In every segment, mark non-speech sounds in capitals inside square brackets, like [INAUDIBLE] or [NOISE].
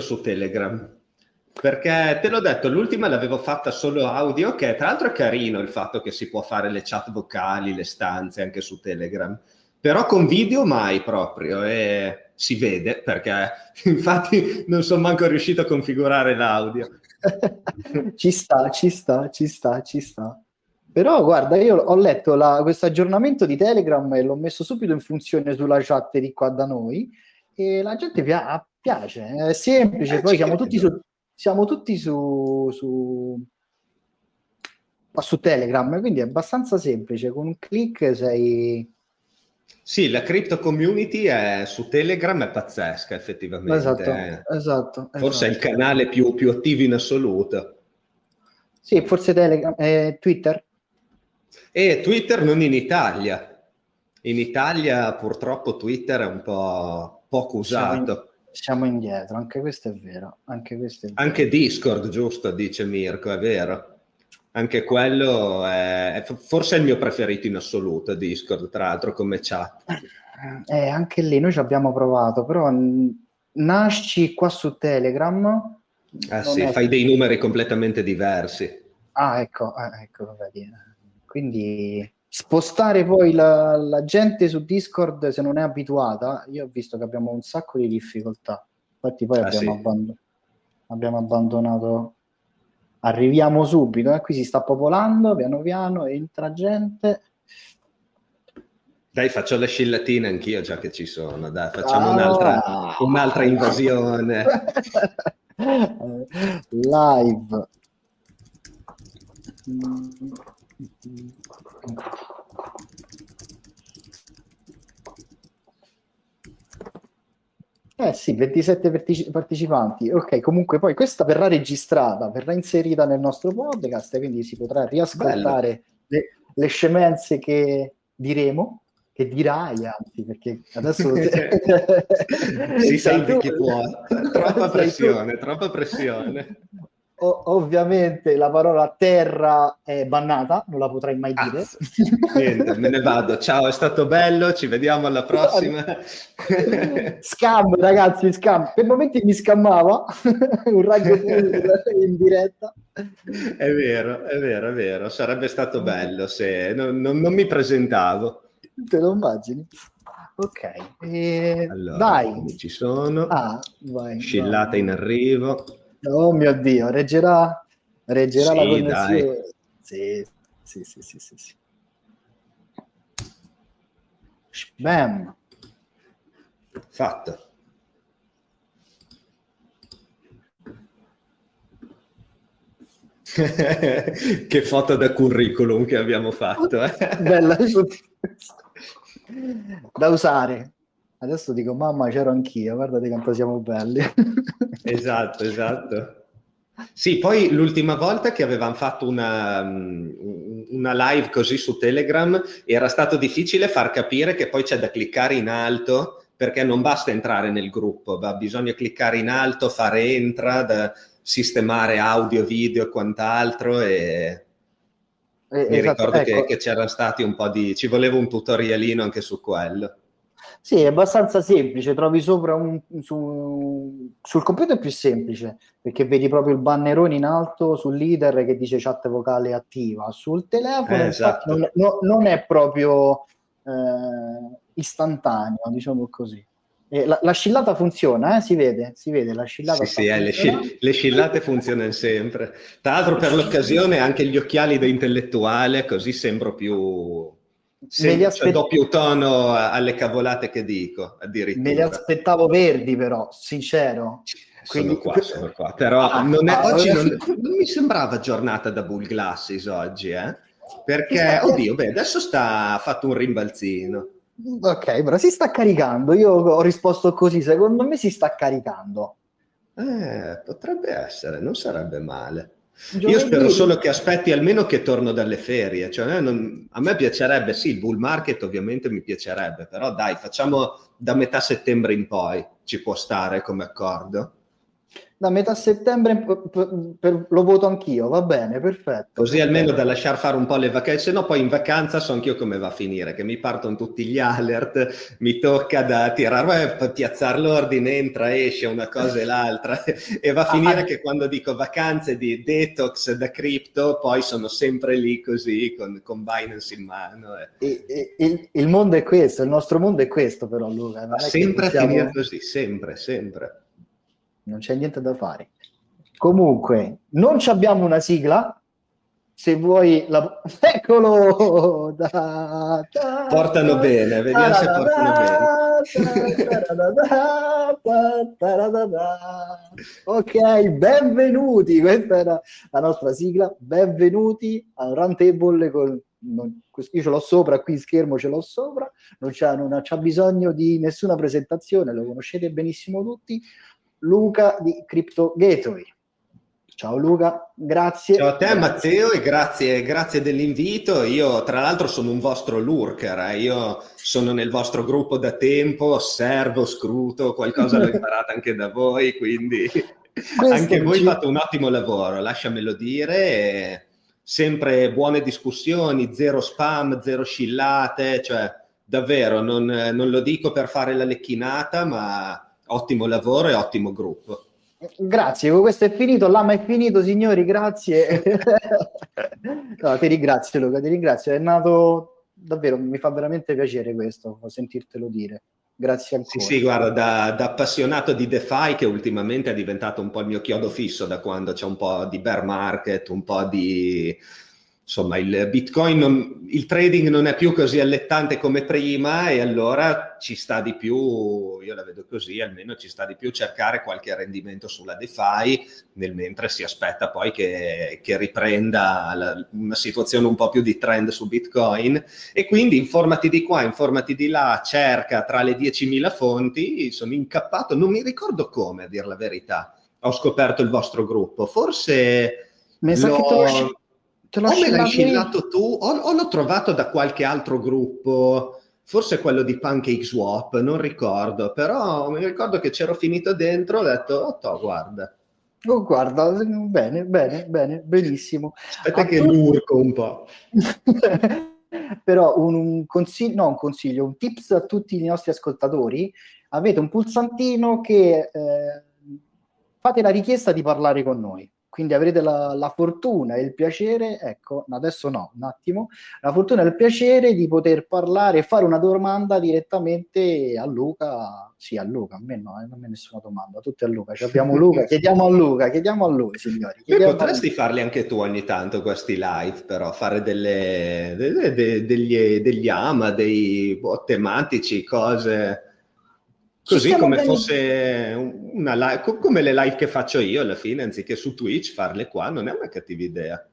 su Telegram. Perché te l'ho detto, l'ultima l'avevo fatta solo audio, che tra l'altro è carino il fatto che si può fare le chat vocali, le stanze anche su Telegram, però con video mai proprio e si vede perché [LAUGHS] infatti non sono manco riuscito a configurare l'audio. [LAUGHS] ci sta, ci sta, ci sta, ci sta. Però guarda, io ho letto questo aggiornamento di Telegram e l'ho messo subito in funzione sulla chat di qua da noi e la gente pia- piace, è semplice, eh, poi siamo tutti, su, siamo tutti su, su, su Telegram, quindi è abbastanza semplice, con un clic sei... Sì, la crypto community è, su Telegram è pazzesca effettivamente. Esatto, esatto Forse esatto. è il canale più, più, attivo in assoluto. Sì, forse Telegram, eh, Twitter. E Twitter non in Italia. In Italia purtroppo Twitter è un po' poco usato. Siamo indietro, anche questo è vero. Anche, questo è vero. anche Discord, giusto, dice Mirko, è vero. Anche quello è, è forse è il mio preferito in assoluto, Discord, tra l'altro, come chat. Eh, anche lì noi ci abbiamo provato, però nasci qua su Telegram. Ah sì, fai dei numeri completamente diversi. Ah, ecco, ah, ecco, vedi. Quindi spostare poi la, la, gente su Discord se non è abituata, io ho visto che abbiamo un sacco di difficoltà. Infatti poi ah, abbiamo, sì. abbandon- abbiamo, abbandonato. Arriviamo subito, eh? qui si sta popolando piano piano, entra gente. Dai, faccio le scillatina anch'io già che ci sono, dai, facciamo ah, un'altra, un'altra invasione. [LAUGHS] Live. Eh sì, 27 partici- partecipanti. Ok, comunque poi questa verrà registrata, verrà inserita nel nostro podcast, quindi si potrà riascoltare le, le, scemenze che diremo, che dirai anzi, perché adesso... [LAUGHS] [LAUGHS] si sa di chi può. Troppa pressione, troppa pressione ovviamente la parola terra è bannata, non la potrai mai dire. Ah, niente, me ne vado. Ciao, è stato bello, ci vediamo alla prossima. [LAUGHS] scam, ragazzi, scam. Per momenti mi scammava [LAUGHS] un raggio [LAUGHS] in diretta. È vero, è vero, è vero. Sarebbe stato bello se non, non, non mi presentavo. Te lo immagini? Ok, e... allora, dai. Ci sono. Ah, vai, Scillata vai. in arrivo. Oh mio Dio, reggerà, reggerà sì, la connessione. Sì, sì, sì, sì, sì, sì. Bam. Fatto. [LAUGHS] che foto da curriculum che abbiamo fatto. Eh? Bella, da usare. Adesso dico, mamma, c'ero anch'io, guardate quanto siamo belli. [LAUGHS] esatto, esatto. Sì, poi l'ultima volta che avevamo fatto una, una, live così su Telegram era stato difficile far capire che poi c'è da cliccare in alto perché non basta entrare nel gruppo, va, bisogna cliccare in alto, fare entra, sistemare audio, video e quant'altro e, eh, mi esatto, ricordo ecco. che, che c'era stati un po' di... ci voleva un tutorialino anche su quello. Sì, è abbastanza semplice, trovi sopra un, su, sul computer è più semplice, perché vedi proprio il bannerone in alto sul leader che dice chat vocale attiva. Sul telefono eh, esatto. non, no, non, è proprio eh, istantaneo, diciamo così. La, la, scillata funziona, eh? si vede, si vede la scillata. Sì, sì eh, le, sci- le, scillate funzionano sempre. Tra l'altro per l'occasione anche gli occhiali da intellettuale, così sembro più se, cioè, aspett- doppio tono alle cavolate che dico, addirittura. Me li aspettavo verdi, però, sincero. Quindi... Sono qua, sono qua. Però ah, non è, ah, oggi non, non, mi sembrava giornata da bull glasses oggi, eh? Perché, oddio, beh, adesso sta ha fatto un rimbalzino. Ok, però si sta caricando. Io ho risposto così, secondo me si sta caricando. Eh, potrebbe essere, non sarebbe male. Giovedì... Io spero solo che aspetti almeno che torno dalle ferie. Cioè, non... a me piacerebbe, sì, il bull market ovviamente mi piacerebbe, però dai, facciamo da metà settembre in poi, ci può stare come accordo. Da metà settembre per, per, lo voto anch'io, va bene, perfetto. Così almeno da lasciare fare un po' le vacanze, no poi in vacanza so anch'io come va a finire, che mi partono tutti gli alert, mi tocca da tirare, eh, piazzare l'ordine, entra, esce una cosa e l'altra, e va a finire ah, che quando dico vacanze di detox da cripto, poi sono sempre lì così, con, con Binance in mano. Eh. E, e, il, il, mondo è questo, il nostro mondo è questo però Luca. sempre possiamo... a finire così, sempre, sempre non c'è niente da fare. Comunque, non abbiamo una sigla. Se vuoi, la... [LAUGHS] eccolo! Da, da, portano bene, vediamo se portano bene. Ok, benvenuti. Questa era la nostra sigla. Benvenuti al Roundtable con non, io ce l'ho sopra, qui in schermo ce l'ho sopra, non c'è, non c'è bisogno di nessuna presentazione, lo conoscete benissimo tutti. Luca di Crypto Gateway. Ciao Luca, grazie. Ciao a te Matteo e grazie, grazie dell'invito. Io tra l'altro sono un vostro lurker, eh. io sono nel vostro gruppo da tempo, osservo, scruto, qualcosa l'ho [LAUGHS] imparato anche da voi, quindi anche voi ci... fate un ottimo lavoro, lasciamelo dire. Sempre buone discussioni, zero spam, zero scillate, cioè davvero non, non lo dico per fare la lecchinata, ma ottimo lavoro e ottimo gruppo. Grazie, questo è finito, l'ama è finito, signori, grazie. [LAUGHS] no, ti ringrazio Luca, ti ringrazio, è nato davvero, mi fa veramente piacere questo, sentirtelo dire. Grazie ancora. Sì, sì, guarda, da, da, appassionato di DeFi che ultimamente è diventato un po' il mio chiodo fisso da quando c'è un po' di bear market, un po' di insomma il Bitcoin, non, il trading non è più così allettante come prima e allora ci sta di più, io la vedo così, almeno ci sta di più cercare qualche rendimento sulla DeFi nel mentre si aspetta poi che, che riprenda la, una situazione un po' più di trend su Bitcoin. E quindi informati di qua, informati di là, cerca tra le 10.000 fonti, sono incappato, non mi ricordo come a dire la verità, ho scoperto il vostro gruppo, forse... Mi sa che te lo Te l'ho o me l'hai scillato tu o, o, l'ho trovato da qualche altro gruppo, forse quello di Pancake Swap, non ricordo, però mi ricordo che c'ero finito dentro, ho detto, oh, to, guarda. Oh, guarda, bene, bene, bene, benissimo. Aspetta A che tu... l'urco un po'. [LAUGHS] però un, un consiglio, no un consiglio, un tips a tutti i nostri ascoltatori, avete un pulsantino che eh, fate la richiesta di parlare con noi quindi avrete la, la, fortuna e il piacere, ecco, adesso no, un attimo, la fortuna e il piacere di poter parlare e fare una domanda direttamente a Luca, sì a Luca, a me no, eh, non me nessuna domanda, tutti a Luca, Ci abbiamo [LAUGHS] Luca, chiediamo a Luca, chiediamo a lui signori. Beh, potresti farli anche tu ogni tanto questi live, però, fare delle, delle, delle, degli, degli ama, dei boh, tematici, cose Così come bene... fosse una live, come le live che faccio io alla fine, anziché su Twitch, farle qua non è una cattiva idea.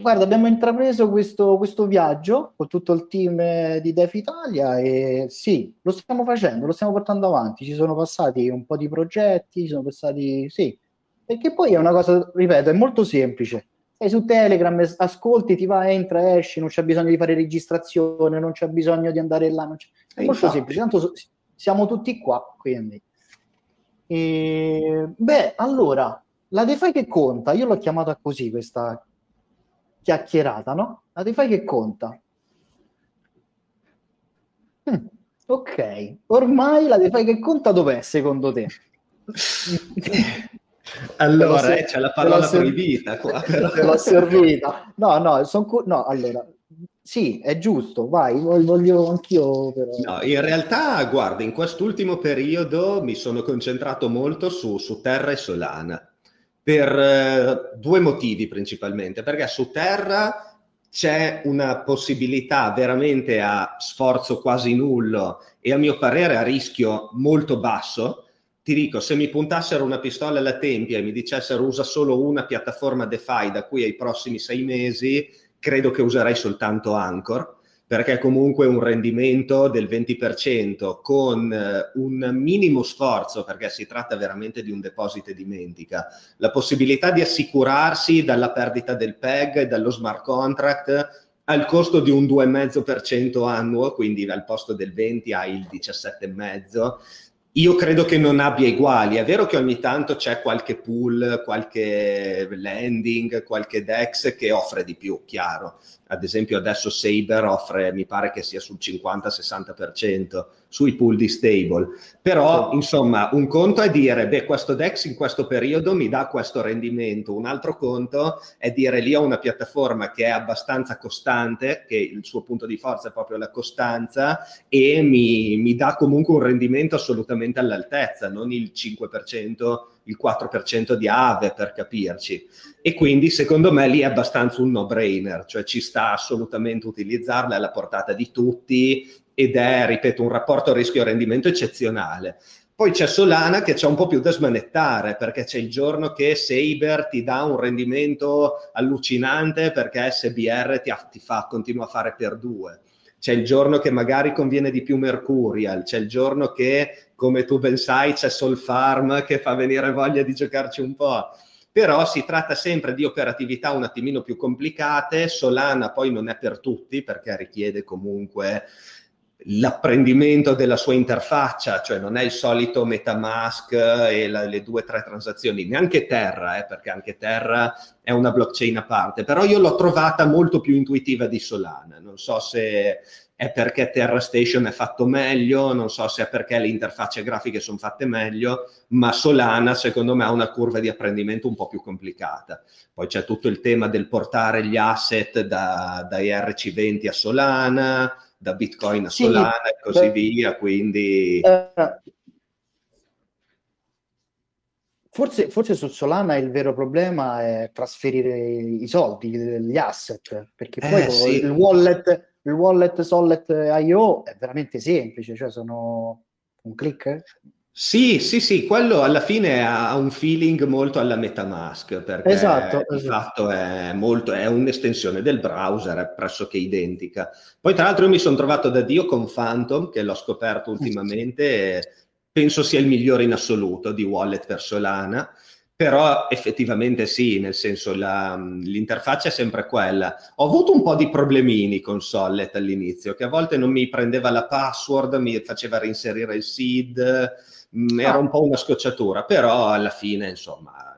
Guarda, abbiamo intrapreso questo, questo viaggio con tutto il team di Def Italia e sì, lo stiamo facendo, lo stiamo portando avanti. Ci sono passati un po' di progetti, ci sono passati, sì, perché poi è una cosa, ripeto, è molto semplice. Sei su Telegram, ascolti, ti va, entra, esci, non c'è bisogno di fare registrazione, non c'è bisogno di andare là. È molto semplice, tanto siamo tutti qua, quindi. E, beh, allora, la DeFi che conta, io l'ho chiamata così questa chiacchierata, no? La DeFi che conta. Hm, ok, ormai la DeFi che conta dov'è secondo te? [LAUGHS] allora, eh, c'è la parola proibita qua. Però. [LAUGHS] Te l'ho servita. No, no, son cu- no, allora, sì, è giusto, vai, voglio anch'io però. No, in realtà, guarda, in quest'ultimo periodo mi sono concentrato molto su, su Terra e Solana per eh, due motivi principalmente, perché su Terra c'è una possibilità veramente a sforzo quasi nullo e a mio parere a rischio molto basso. Ti dico, se mi puntassero una pistola alla tempia e mi dicessero usa solo una piattaforma DeFi da qui ai prossimi sei mesi, credo che userei soltanto Anchor perché comunque un rendimento del 20% con eh, un minimo sforzo, perché si tratta veramente di un deposito dimentica, la possibilità di assicurarsi dalla perdita del PEG e dallo smart contract al costo di un 2,5% annuo, quindi al posto del 20 hai il 17,5%, io credo che non abbia uguali. È vero che ogni tanto c'è qualche pool, qualche landing, qualche DEX che offre di più, chiaro. Ad esempio adesso Saber offre, mi pare che sia sul 50-60% sui pool di stable. Però, insomma, un conto è dire, beh, questo DEX in questo periodo mi dà questo rendimento. Un altro conto è dire, lì ho una piattaforma che è abbastanza costante, che il suo punto di forza è proprio la costanza, e mi, mi dà comunque un rendimento assolutamente all'altezza, non il 5% il 4% di ave per capirci. E quindi secondo me lì è abbastanza un no-brainer, cioè ci sta assolutamente utilizzarla, è alla portata di tutti ed è, ripeto, un rapporto rischio-rendimento eccezionale. Poi c'è Solana che c'è un po' più da smanettare perché c'è il giorno che Saber ti dà un rendimento allucinante perché SBR ti, ti fa, continua a fare per due c'è il giorno che magari conviene di più Mercurial, c'è il giorno che, come tu ben sai, c'è Sol Farm che fa venire voglia di giocarci un po'. Però si tratta sempre di operatività un attimino più complicate. Solana poi non è per tutti perché richiede comunque l'apprendimento della sua interfaccia, cioè non è il solito MetaMask e la, le due o tre transazioni, neanche Terra, eh, perché anche Terra è una blockchain a parte, però io l'ho trovata molto più intuitiva di Solana, non so se è perché Terra Station è fatto meglio, non so se è perché le interfacce grafiche sono fatte meglio, ma Solana secondo me ha una curva di apprendimento un po' più complicata. Poi c'è tutto il tema del portare gli asset da, da ERC20 a Solana, da Bitcoin a Solana sì, e così beh, via, quindi... Eh, forse, forse, su Solana il vero problema è trasferire i soldi, gli asset, perché poi eh, sì. il wallet, il wallet Sollet IO è veramente semplice, cioè sono un click. Sì, sì, sì, quello alla fine ha un feeling molto alla MetaMask, perché esatto, di esatto. fatto è, molto, è un'estensione del browser, è pressoché identica. Poi tra l'altro io mi sono trovato da Dio con Phantom, che l'ho scoperto ultimamente, penso sia il migliore in assoluto di wallet per Solana, però effettivamente sì, nel senso la, l'interfaccia è sempre quella. Ho avuto un po' di problemini con Sollet all'inizio, che a volte non mi prendeva la password, mi faceva reinserire il seed mh, mm, era ah. un po' una scocciatura, però alla fine, insomma,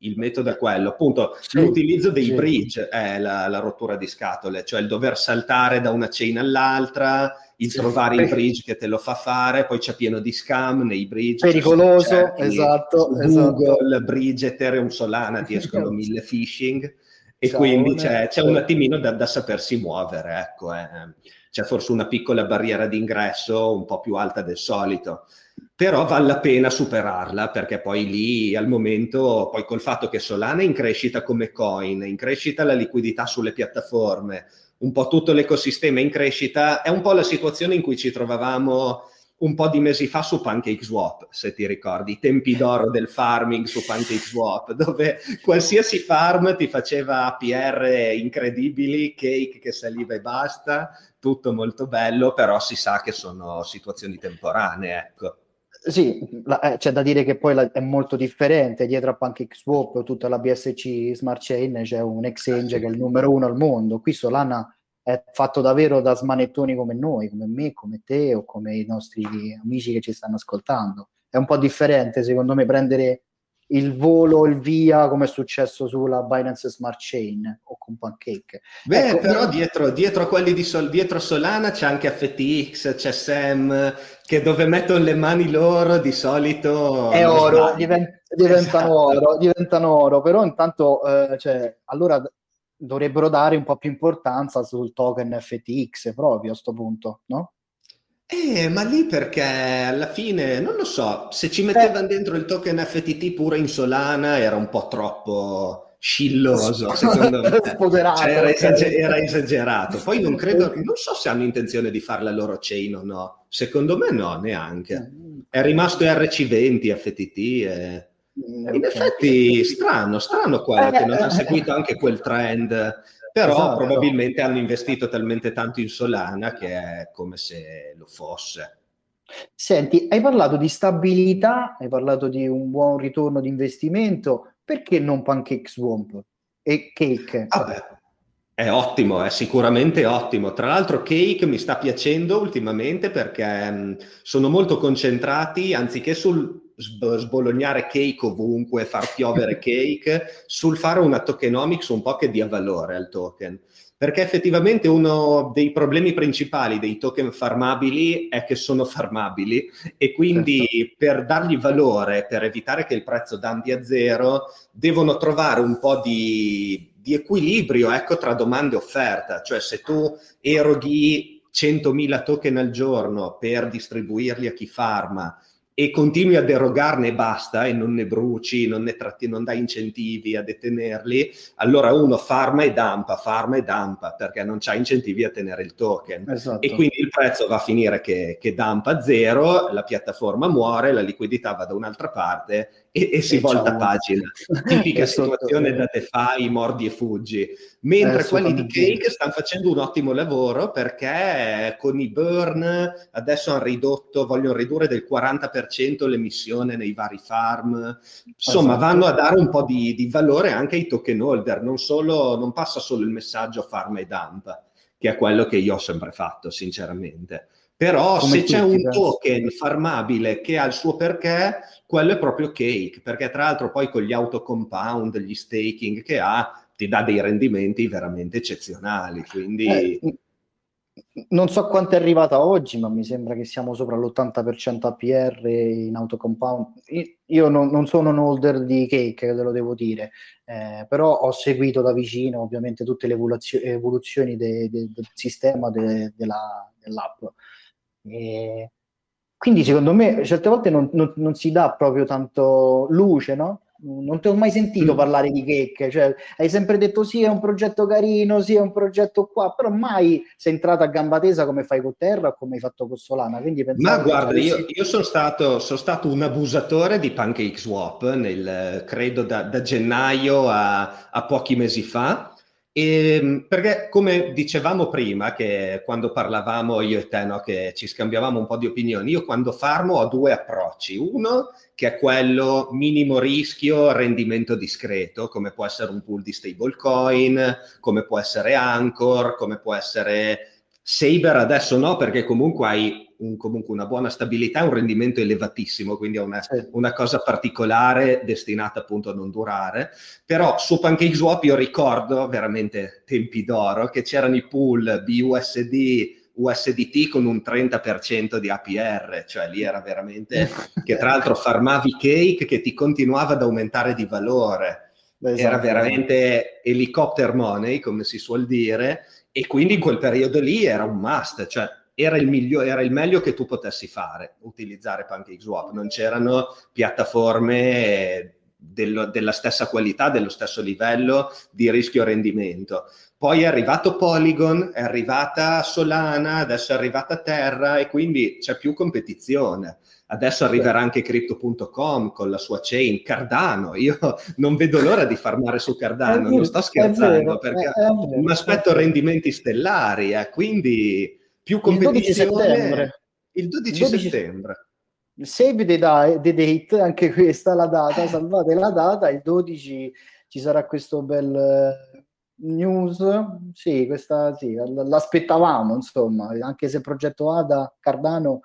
il metodo è quello, appunto, sì, l'utilizzo dei sì. bridge è la, la, rottura di scatole, cioè il dover saltare da una chain all'altra, il sì. trovare il bridge che te lo fa fare, poi c'è pieno di scam nei bridge. Pericoloso, cioè, esatto. Google, esatto. bridge, Ethereum, Solana, ti escono [LAUGHS] mille phishing e Ciao, quindi c'è, c'è, un attimino da, da sapersi muovere, ecco, eh. c'è forse una piccola barriera d'ingresso un po' più alta del solito però vale la pena superarla perché poi lì al momento, poi col fatto che Solana è in crescita come coin, in crescita la liquidità sulle piattaforme, un po' tutto l'ecosistema in crescita, è un po' la situazione in cui ci trovavamo un po' di mesi fa su PancakeSwap, se ti ricordi, i tempi d'oro del farming su PancakeSwap, [LAUGHS] dove qualsiasi farm ti faceva APR incredibili, cake che saliva e basta, tutto molto bello, però si sa che sono situazioni temporanee, ecco. Sì, la, eh, c'è da dire che poi la, è molto differente. Dietro a PancakeSwap, tutta la BSC Smart Chain, c'è un exchange che è il numero uno al mondo. Qui Solana è fatto davvero da smanettoni come noi, come me, come te o come i nostri amici che ci stanno ascoltando. È un po' differente, secondo me, prendere il volo, il via, come è successo sulla Binance Smart Chain o con Pancake. Beh, ecco, però dietro, dietro, a quelli di Sol, dietro Solana c'è anche FTX, c'è Sam, che dove mettono le mani loro di solito... È oro, divent, diventano esatto. oro, diventano oro, però intanto, eh, cioè, allora dovrebbero dare un po' più importanza sul token FTX proprio a questo punto, no? Eh, ma lì perché alla fine, non lo so, se ci mettevano dentro il token FTT pure in Solana era un po' troppo scilloso, secondo me. [LAUGHS] Cioè, era, esager- era, esagerato. Poi non credo, non so se hanno intenzione di fare la loro chain o no. Secondo me no, neanche. È rimasto RC20 FTT e... Mm, in effetti strano, strano quello che non ha seguito anche quel trend però esatto. probabilmente hanno investito talmente tanto in Solana che è come se lo fosse. Senti, hai parlato di stabilità, hai parlato di un buon ritorno di investimento, perché non Pancake Swamp e Cake? Vabbè. È ottimo, è sicuramente ottimo. Tra l'altro Cake mi sta piacendo ultimamente perché mh, sono molto concentrati, anziché sul sbolognare cake ovunque, far piovere [LAUGHS] cake, sul fare una tokenomics un po' che dia valore al token. Perché effettivamente uno dei problemi principali dei token farmabili è che sono farmabili e quindi certo. per dargli valore, per evitare che il prezzo dampi a zero, devono trovare un po' di di equilibrio ecco, tra domanda e offerta, cioè se tu eroghi 100.000 token al giorno per distribuirli a chi farma e continui a derogarne e basta e non ne bruci, non, ne tratti, non dai incentivi a detenerli, allora uno farma e dampa, farma e dampa perché non c'ha incentivi a tenere il token. Esatto. E quindi il prezzo va a finire che, che dampa zero, la piattaforma muore, la liquidità va da un'altra parte e, e si e volta ciao. pagina. Tipica [LAUGHS] situazione da DeFi, mordi e fuggi. Mentre eh, quelli di Cake stanno facendo un ottimo lavoro perché con i burn adesso hanno ridotto, vogliono ridurre del 40% l'emissione nei vari farm. Insomma, esatto. vanno a dare un po' di, di, valore anche ai token holder, non, solo, non passa solo il messaggio farm e dump, che è quello che io ho sempre fatto, sinceramente. Però Come se c'è un token farmabile che ha il suo perché, quello è proprio cake, perché tra l'altro poi con gli autocompound, gli staking che ha, ti dà dei rendimenti veramente eccezionali. Quindi... Eh, non so quanto è arrivata oggi, ma mi sembra che siamo sopra l'80% APR in autocompound. Io non, non sono un holder di cake, te lo devo dire, eh, però ho seguito da vicino ovviamente tutte le evoluzioni de, de, del sistema de, della, dell'app. E quindi secondo me certe volte non, non, non, si dà proprio tanto luce, no? Non ti ho mai sentito mm. parlare di cake, cioè hai sempre detto sì è un progetto carino, sì è un progetto qua, però mai sei entrato a gamba tesa come fai con Terra o come hai fatto con Solana. Quindi Ma guarda, io, io sono, stato, sono, stato, un abusatore di PancakeSwap, nel, credo da, da gennaio a, a pochi mesi fa e, ehm, perché come dicevamo prima, che quando parlavamo io e te, no, che ci scambiavamo un po' di opinioni, io quando farmo ho due approcci. Uno che è quello minimo rischio, rendimento discreto, come può essere un pool di stablecoin, come può essere Anchor, come può essere Saber adesso no, perché comunque hai un, comunque una buona stabilità e un rendimento elevatissimo, quindi è una, una, cosa particolare destinata appunto a non durare. Però su PancakeSwap io ricordo veramente tempi d'oro che c'erano i pool BUSD USDT con un 30% di APR, cioè lì era veramente che tra l'altro farmavi cake che ti continuava ad aumentare di valore. Esatto. Era veramente helicopter money, come si suol dire, e quindi in quel periodo lì era un must, cioè era il, miglio, era il meglio che tu potessi fare, utilizzare PancakeSwap. Non c'erano piattaforme dello, della stessa qualità, dello stesso livello di rischio-rendimento. Poi è arrivato Polygon, è arrivata Solana, adesso è arrivata Terra e quindi c'è più competizione. Adesso arriverà anche Crypto.com con la sua chain, Cardano. Io non vedo l'ora di farmare su Cardano, non sto scherzando perché mi aspetto rendimenti stellari, eh, quindi più competizione. Il 12 settembre. Il 12, 12 settembre. Save the, da- the, date, anche questa la data, salvate la data, il 12 ci sarà questo bel eh, news, sì, questa sì, l'aspettavamo, insomma, anche se il progetto ADA Cardano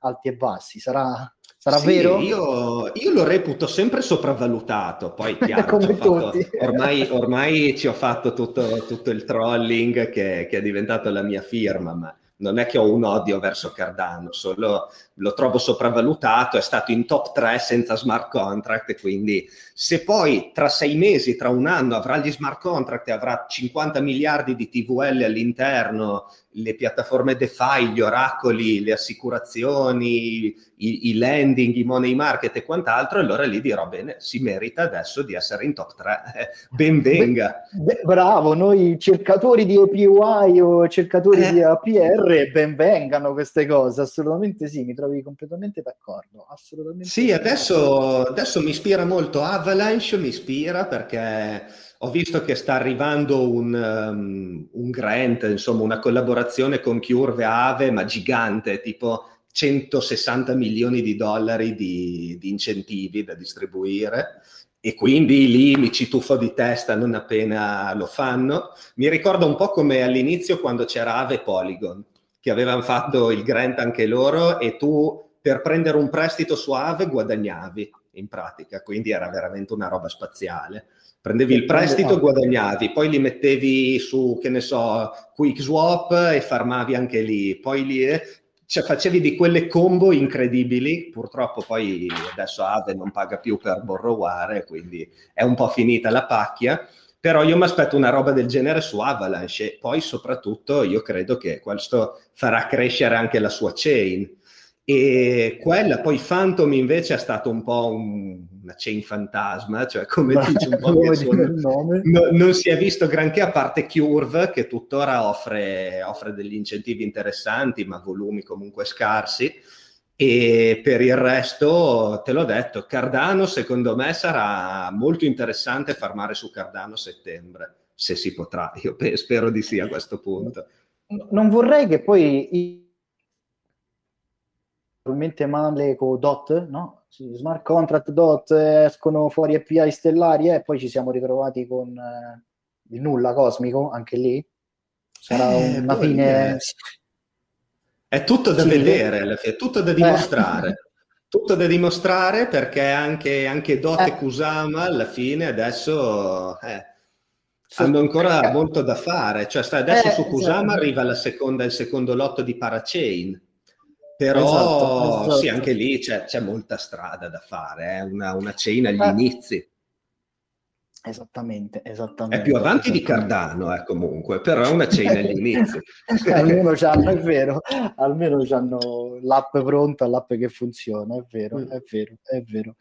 alti e bassi. Sarà, sarà sì, vero? Io, io, lo reputo sempre sopravvalutato. Poi, [LAUGHS] chiaro, ci fatto, ormai, ormai, ci ho fatto tutto, tutto il trolling che, che, è diventato la mia firma, ma non è che ho un odio verso Cardano, solo lo trovo sopravvalutato, è stato in top 3 senza smart contract, quindi se poi tra sei mesi, tra un anno avrà gli smart contract e avrà 50 miliardi di TVL all'interno le piattaforme DeFi, gli oracoli, le assicurazioni, i, i, lending, i money market e quant'altro, allora lì dirò bene, si merita adesso di essere in top 3. [LAUGHS] ben venga. Beh, bravo, noi cercatori di APY o cercatori eh. di APR, ben vengano queste cose, assolutamente sì, mi trovi completamente d'accordo. Assolutamente sì, adesso, adesso mi ispira molto Avalanche, mi ispira perché ho visto che sta arrivando un, um, un grant, insomma una collaborazione con Curve Ave, ma gigante, tipo 160 milioni di dollari di, di incentivi da distribuire e quindi lì mi ci tuffo di testa non appena lo fanno. Mi ricordo un po' come all'inizio quando c'era Ave Polygon, che avevano fatto il grant anche loro e tu per prendere un prestito su Ave guadagnavi in pratica, quindi era veramente una roba spaziale. Prendevi il prestito, guadagnavi, poi li mettevi su, che ne so, QuickSwap e farmavi anche lì. Poi lì, eh, cioè, facevi di quelle combo incredibili. Purtroppo poi adesso Ave non paga più per borroware, quindi è un po' finita la pacchia. Però io mi aspetto una roba del genere su Avalanche e poi soprattutto io credo che questo farà crescere anche la sua chain e quella, poi Phantom invece è stato un po' un, una chain fantasma, cioè come dice un po' [LAUGHS] sono, no, non si è visto granché a parte Curve che tuttora offre, offre degli incentivi interessanti ma volumi comunque scarsi e per il resto te l'ho detto, Cardano secondo me sarà molto interessante farmare su Cardano a settembre, se si potrà, io spero di sì a questo punto. Non vorrei che poi probabilmente male con DOT, no? Smart contract DOT escono fuori API stellari e poi ci siamo ritrovati con eh, il nulla cosmico, anche lì. Sarà eh, una fine... È tutto da sì, vedere, è tutto da dimostrare. Eh. Tutto da dimostrare perché anche, anche Dot e eh. Kusama alla fine adesso eh, hanno ancora molto da fare. Cioè, adesso eh, su Kusama esatto. arriva seconda, il secondo lotto di Parachain però esatto, esatto. sì, anche lì c'è, c'è, molta strada da fare, eh? una, una chain agli eh. inizi. Esattamente, esattamente. È più avanti di Cardano, eh, comunque, però è una chain agli [LAUGHS] inizi. almeno c'hanno, è vero, almeno hanno l'app pronta, l'app che funziona, è vero, mm. è vero, è vero.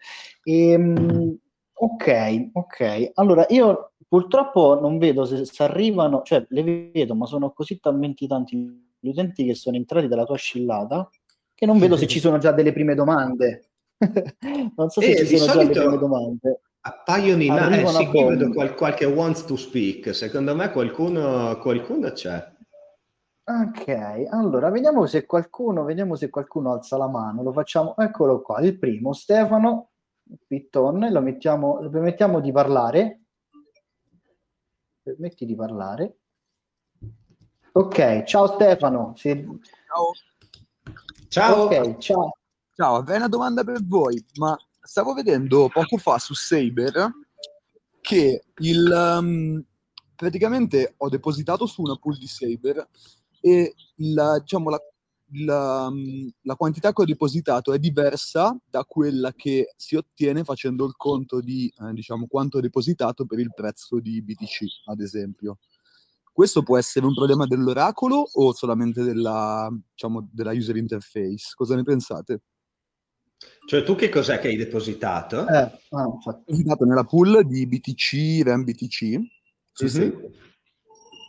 E, ehm, ok, ok. Allora, io purtroppo non vedo se, se arrivano, cioè le vedo, ma sono così talmente tanti gli utenti che sono entrati dalla tua scillata che non vedo se [LAUGHS] ci sono già delle prime domande. [LAUGHS] non so se eh, ci sono già le prime domande. Appaiono in eh, sì, qui vedo qual- qualche wants to speak. Secondo me qualcuno, qualcuno c'è. Ok, allora vediamo se qualcuno, vediamo se qualcuno alza la mano. Lo facciamo, eccolo qua, il primo, Stefano Pitton, lo mettiamo, lo permettiamo di parlare. Permetti di parlare. Ok, ciao Stefano. Si... Ciao. Ciao. Ok, ciao. Ciao, avrei una domanda per voi, ma stavo vedendo poco fa su Saber che il, um, praticamente ho depositato su una pool di Saber e la, diciamo, la, la, um, la, quantità che ho depositato è diversa da quella che si ottiene facendo il conto di eh, diciamo, quanto ho depositato per il prezzo di BTC, ad esempio. Questo può essere un problema dell'oracolo o solamente della, diciamo, della user interface? Cosa ne pensate? Cioè tu che cos'è che hai depositato? Eh, ah, ho depositato nella pool di BTC, RAM BTC. Sì, sì.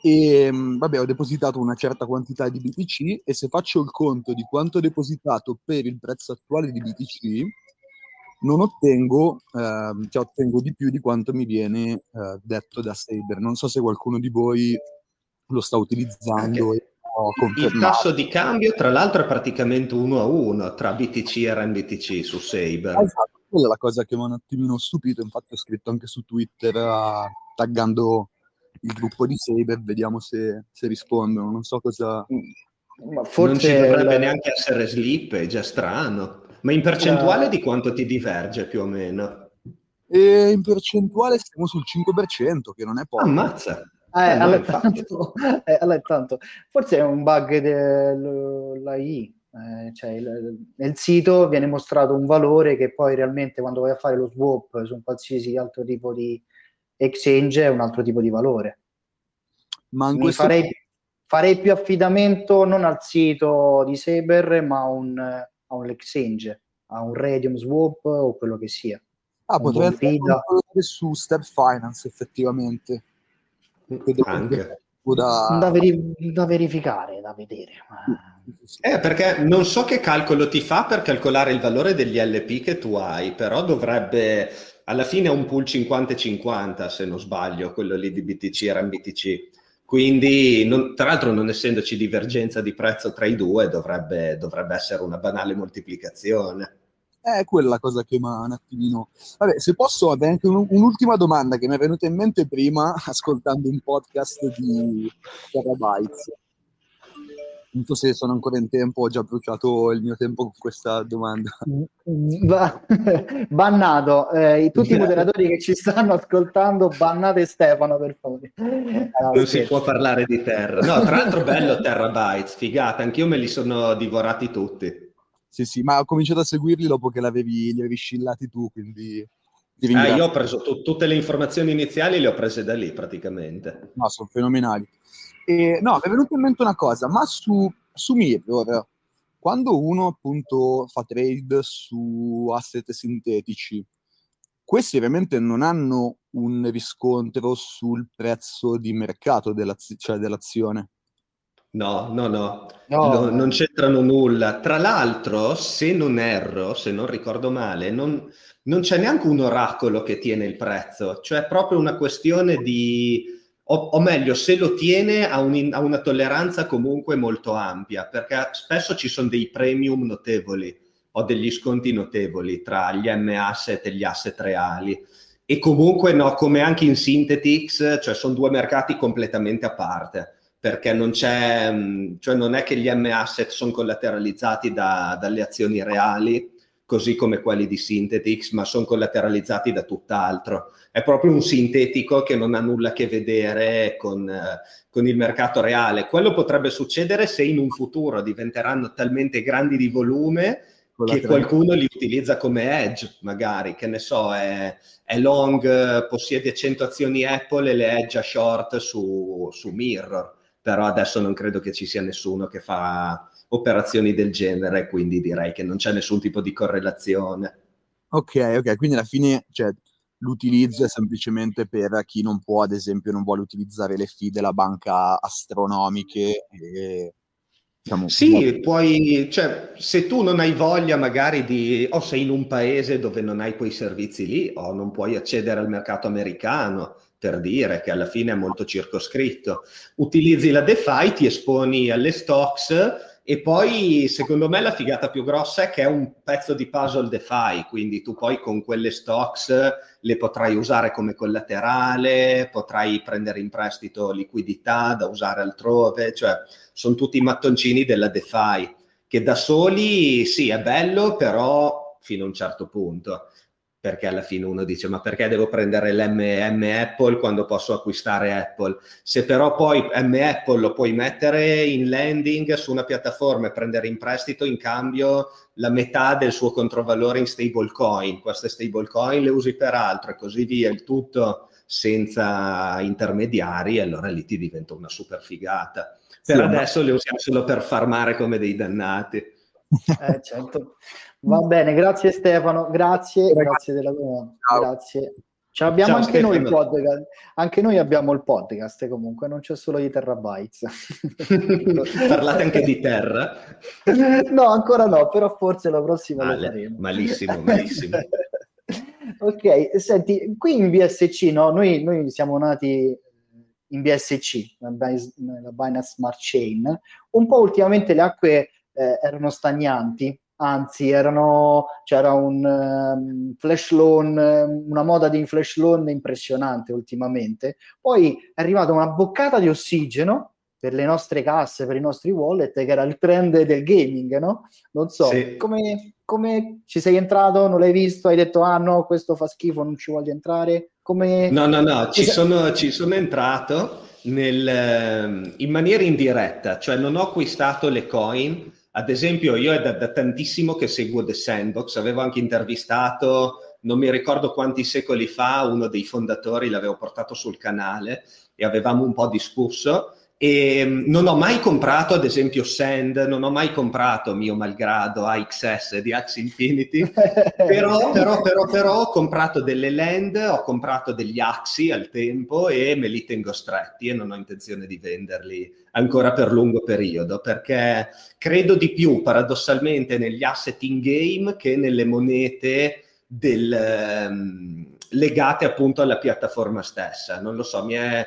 E vabbè, ho depositato una certa quantità di BTC e se faccio il conto di quanto ho depositato per il prezzo attuale di BTC, non ottengo, eh, cioè ottengo di più di quanto mi viene eh, detto da Saber. Non so se qualcuno di voi lo sta utilizzando. Okay. Il tasso di cambio, tra l'altro, è praticamente uno a uno tra BTC e RMBTC su Saber. Esatto, quella è la cosa che mi ha un attimino stupito. Infatti, ho scritto anche su Twitter uh, taggando il gruppo di Saber, vediamo se, se rispondono. Non so cosa. Ma forse non ci dovrebbe la... neanche essere slip, è già strano. Ma in percentuale uh, di quanto ti diverge più o meno? E in percentuale stiamo sul 5%, che non è poco. Ammazza. Eh, eh, allora, tanto, eh, allora, tanto, forse è un bug dell'AI. Eh, cioè il, nel sito viene mostrato un valore che poi realmente quando vai a fare lo swap su un qualsiasi altro tipo di exchange è un altro tipo di valore. Ma farei, farei, più affidamento non al sito di Saber ma a un, a un exchange, a un Radium Swap o quello che sia. Ah, potrebbe essere su Step Finance effettivamente. Anche. Da... Da, veri- da... verificare, da vedere. Eh, perché non so che calcolo ti fa per calcolare il valore degli LP che tu hai, però dovrebbe, alla fine è un pool 50-50 se non sbaglio, quello lì di BTC era BTC. Quindi, non, tra l'altro, non essendoci divergenza di prezzo tra i due, dovrebbe, dovrebbe essere una banale moltiplicazione. È quella la cosa che mi ha un attimino... Vabbè, se posso, avrei anche un, un'ultima domanda che mi è venuta in mente prima [LAUGHS] ascoltando un podcast di Terabytes. Non so se sono ancora in tempo, ho già bruciato il mio tempo con questa domanda. [LAUGHS] bannato, eh, tutti i moderatori che ci stanno ascoltando, bannate Stefano per favore. Ah, non si può parlare di Terra. No, tra l'altro bello Terabytes, figata, anch'io me li sono divorati tutti. Sì, sì, ma ho cominciato a seguirli dopo che li avevi scillati tu, quindi... Eh, io ho preso t- tutte le informazioni iniziali, le ho prese da lì praticamente. No, sono fenomenali. E, no, mi è venuta in mente una cosa, ma su, su Mirror, quando uno appunto fa trade su asset sintetici, questi ovviamente non hanno un riscontro sul prezzo di mercato dell'az- cioè dell'azione. No, no, no, no, no, non c'entrano nulla. Tra l'altro, se non erro, se non ricordo male, non, non c'è neanche un oracolo che tiene il prezzo, cioè è proprio una questione di, o, o meglio, se lo tiene ha, un, ha, una tolleranza comunque molto ampia, perché spesso ci sono dei premium notevoli o degli sconti notevoli tra gli M-asset e gli asset reali. E comunque, no, come anche in Synthetix, cioè sono due mercati completamente a parte perché non c'è, mm, cioè non è che gli M-asset sono collateralizzati da, dalle azioni reali, così come quelli di Synthetix, ma sono collateralizzati da tutt'altro. È proprio un sintetico che non ha nulla a che vedere con, eh, con il mercato reale. Quello potrebbe succedere se in un futuro diventeranno talmente grandi di volume che qualcuno li utilizza come edge, magari, che ne so, è, è long, possiede 100 azioni Apple e le edge a short su, su Mirror però adesso non credo che ci sia nessuno che fa operazioni del genere, quindi direi che non c'è nessun tipo di correlazione. Ok, ok, quindi alla fine cioè, l'utilizzo è semplicemente per chi non può, ad esempio, non vuole utilizzare le fee della banca astronomiche. E, diciamo, sì, puoi, cioè, se tu non hai voglia magari di, o sei in un paese dove non hai quei servizi lì, o non puoi accedere al mercato americano, per dire che alla fine è molto circoscritto. Utilizzi la DeFi, ti esponi alle stocks e poi secondo me la figata più grossa è che è un pezzo di puzzle DeFi, quindi tu poi con quelle stocks le potrai usare come collaterale, potrai prendere in prestito liquidità da usare altrove, cioè sono tutti i mattoncini della DeFi che da soli sì è bello, però fino a un certo punto perché alla fine uno dice ma perché devo prendere l'MM Apple quando posso acquistare Apple? Se però poi M Apple lo puoi mettere in landing su una piattaforma e prendere in prestito in cambio la metà del suo controvalore in stablecoin, queste stablecoin le usi per altro e così via, il tutto senza intermediari, allora lì ti diventa una super figata. Per sì, adesso ma... le usiamo solo per farmare come dei dannati. Eh, certo. Va bene, grazie Stefano, grazie, grazie della tua. Grazie. Cioè, abbiamo Ciao, anche noi il podcast, anche noi abbiamo il podcast comunque, non c'è solo di Terabytes. [LAUGHS] Parlate anche di Terra? no, ancora no, però forse la prossima Male, lo faremo. Malissimo, malissimo. [LAUGHS] ok, senti, qui in BSC, no, noi, noi siamo nati in BSC, la Binance Smart Chain, un po' ultimamente le acque eh, erano stagnanti, anzi erano, c'era un um, flash loan, una moda di flash loan impressionante ultimamente. Poi è arrivata una boccata di ossigeno per le nostre casse, per i nostri wallet, che era il trend del gaming, no? Non so, sì. come, come, ci sei entrato, non l'hai visto, hai detto ah no, questo fa schifo, non ci voglio entrare? Come... No, no, no, ci, sono, ci sono entrato nel, ehm, in maniera indiretta, cioè non ho acquistato le coin, ad esempio, io è da, da, tantissimo che seguo The Sandbox, avevo anche intervistato, non mi ricordo quanti secoli fa, uno dei fondatori, l'avevo portato sul canale e avevamo un po' discusso. E mm, non ho mai comprato, ad esempio, Sand, non ho mai comprato, mio malgrado, AXS di Axie Infinity, [LAUGHS] però, però, però, però, ho comprato delle land, ho comprato degli Axi al tempo e me li tengo stretti e non ho intenzione di venderli ancora per lungo periodo, perché credo di più paradossalmente negli asset in game che nelle monete del, um, legate appunto alla piattaforma stessa. Non lo so, mi è,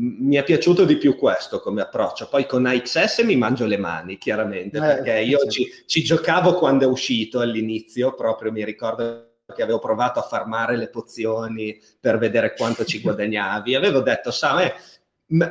mi è piaciuto di più questo come approccio. Poi con AXS mi mangio le mani, chiaramente, eh, perché io certo. ci, ci, giocavo quando è uscito all'inizio, proprio mi ricordo che avevo provato a farmare le pozioni per vedere quanto ci [LAUGHS] guadagnavi. Avevo detto, sa, eh,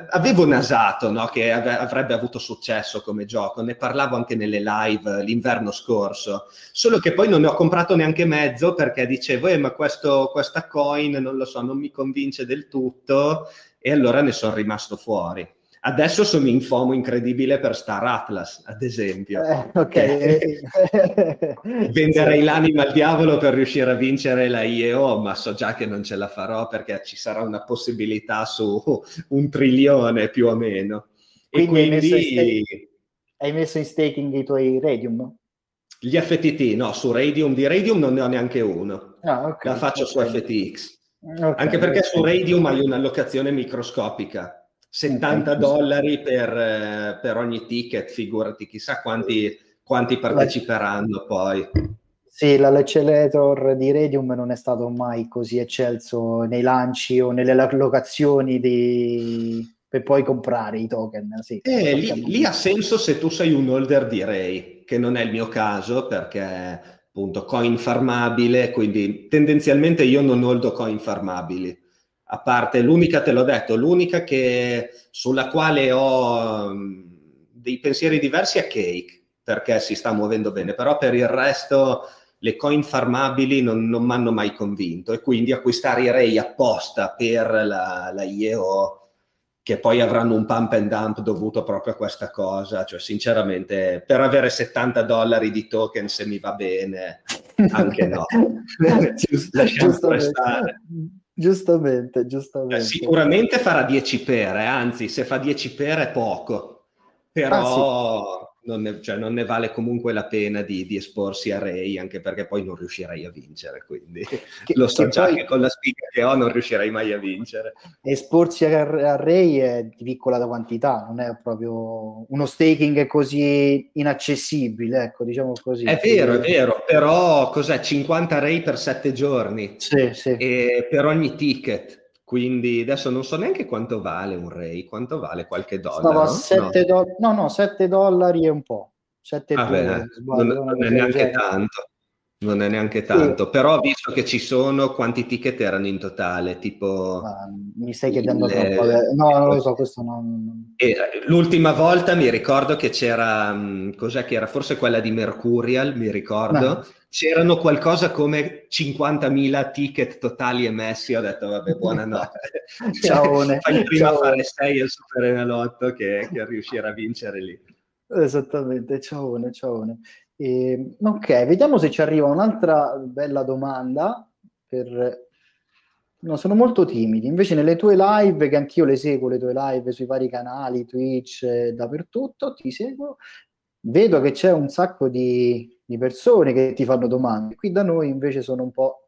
avevo nasato no, che av- avrebbe avuto successo come gioco, ne parlavo anche nelle live l'inverno scorso, solo che poi non ne ho comprato neanche mezzo perché dicevo, eh, ma questo, questa coin non lo so, non mi convince del tutto e allora ne sono rimasto fuori. Adesso sono in FOMO incredibile per Star Atlas, ad esempio. Eh, okay. [LAUGHS] Venderei l'anima al diavolo per riuscire a vincere la IEO, ma so già che non ce la farò perché ci sarà una possibilità su un trilione più o meno. Quindi, quindi... Hai, messo stake, hai, messo in staking i tuoi Radium? Gli FTT, no, su Radium di Radium non ne ho neanche uno. Ah, okay, la faccio okay. su FTX. Okay, Anche perché su Radium hai un'allocazione microscopica. 70 dollari per, eh, per, ogni ticket, figurati, chissà quanti, quanti parteciperanno poi. Sì, l'accelerator di Radium non è stato mai così eccelso nei lanci o nelle allocazioni di... per poi comprare i token. Sì, eh, lì, lì, ha senso se tu sei un holder di Ray, che non è il mio caso perché appunto coin farmabile, quindi tendenzialmente io non holdo coin farmabili. A parte l'unica, te l'ho detto, l'unica che, sulla quale ho um, dei pensieri diversi è Cake, perché si sta muovendo bene, però per il resto le coin farmabili non, non mi hanno mai convinto e quindi acquistare i Ray apposta per la, la IEO che poi avranno un pump and dump dovuto proprio a questa cosa. Cioè, sinceramente, per avere 70 dollari di token, se mi va bene, anche no. [LAUGHS] [LAUGHS] Giusto, giustamente, giustamente, giustamente. Eh, sicuramente farà 10 pere, anzi, se fa 10 pere è poco. Però... Ah, sì non ne, cioè, non ne, vale comunque la pena di, di, esporsi a Ray, anche perché poi non riuscirei a vincere. Quindi che, [LAUGHS] lo so che già che con la spiga che ho non riuscirei mai a vincere. Esporsi a, a Ray è di piccola quantità, non è proprio uno staking così inaccessibile, ecco, diciamo così. È vero, è vero, però cos'è? 50 Ray per 7 giorni sì, sì. per ogni ticket. Quindi adesso non so neanche quanto vale un Ray, quanto vale qualche dollaro. Stava a 7 no? Do- no, no, 7 dollari e un po'. 7 ah, dollari, non, non è neanche tanto. Non è neanche tanto, sì. però visto che ci sono, quanti ticket erano in totale? Tipo... Ah, mi stai chiedendo il... troppo. No, non lo so, questo non... E, l'ultima volta mi ricordo che c'era, mm, cos'è che era? Forse quella di Mercurial, mi ricordo. Eh. C'erano qualcosa come 50.000 ticket totali emessi. Ho detto, vabbè, buonanotte. [LAUGHS] Ciao. [LAUGHS] Fai prima ciaone. fare 6 al Super Enalotto che, che riuscire a vincere lì. Esattamente, ciao, ciao. E, ok, vediamo se ci arriva un'altra bella domanda. Per... No, sono molto timidi. Invece nelle tue live, che anch'io le seguo, le tue live sui vari canali, Twitch, eh, dappertutto, ti seguo, vedo che c'è un sacco di, di persone che ti fanno domande. Qui da noi invece sono un po'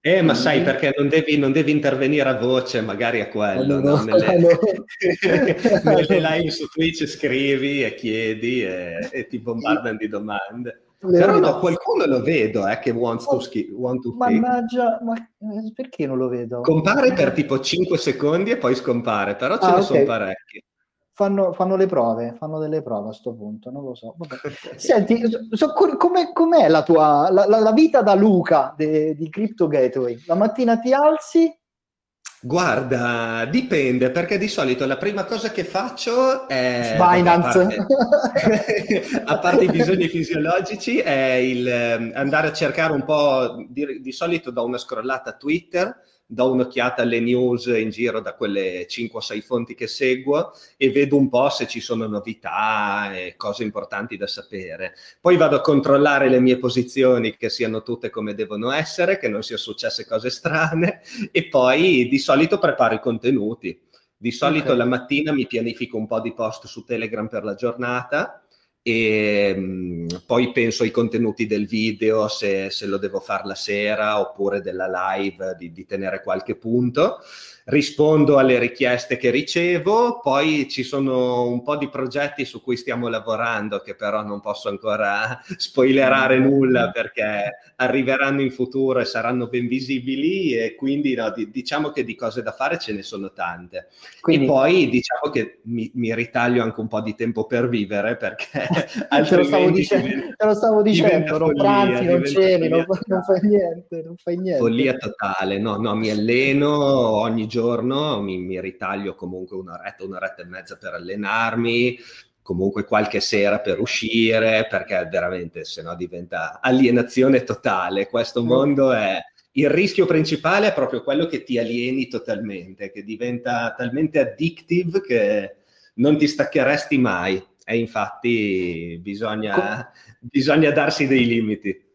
Eh, ma sai perché non devi, non devi, intervenire a voce, magari a quello. No, no, nelle, [LAUGHS] no. nelle, live su Twitch scrivi e chiedi e, e ti bombardano di domande. Le Però no, qualcuno lo vedo eh, che wants to, ski, want to Mannaggia, ma eh, perché non lo vedo? Compare per tipo 5 secondi e poi scompare, però ce ah, ne okay. sono parecchi fanno, fanno, le prove, fanno delle prove a questo punto, non lo so. [LAUGHS] Senti, so, com'è, com'è, la tua la, la, vita da Luca de, di Crypto Gateway? La mattina ti alzi? Guarda, dipende perché di solito la prima cosa che faccio è Binance. Vabbè, a, parte, [LAUGHS] a parte i bisogni fisiologici è il ehm, andare a cercare un po' di, di solito do una scrollata a Twitter do un'occhiata alle news in giro da quelle 5 o 6 fonti che seguo e vedo un po' se ci sono novità e cose importanti da sapere. Poi vado a controllare le mie posizioni che siano tutte come devono essere, che non siano successe cose strane e poi di solito preparo i contenuti. Di solito okay. la mattina mi pianifico un po' di post su Telegram per la giornata e mh, mm, poi penso ai contenuti del video, se, se, lo devo fare la sera oppure della live, di, di tenere qualche punto rispondo alle richieste che ricevo, poi ci sono un po' di progetti su cui stiamo lavorando che però non posso ancora [LAUGHS] spoilerare nulla perché arriveranno in futuro e saranno ben visibili e quindi no, di, diciamo che di cose da fare ce ne sono tante. Quindi, e poi diciamo che mi, mi, ritaglio anche un po' di tempo per vivere perché [LAUGHS] te lo stavo, [LAUGHS] dice- diventa, te lo stavo dicendo, non pranzi, non ceni, non, non fai niente, non fai niente. Follia totale, no, no, mi alleno ogni giorno giorno, mi, mi ritaglio comunque un'oretta, un'oretta e mezza per allenarmi, comunque qualche sera per uscire, perché veramente se no diventa alienazione totale. Questo mm. mondo è... Il rischio principale è proprio quello che ti alieni totalmente, che diventa talmente addictive che non ti staccheresti mai. E infatti bisogna, bisogna darsi dei limiti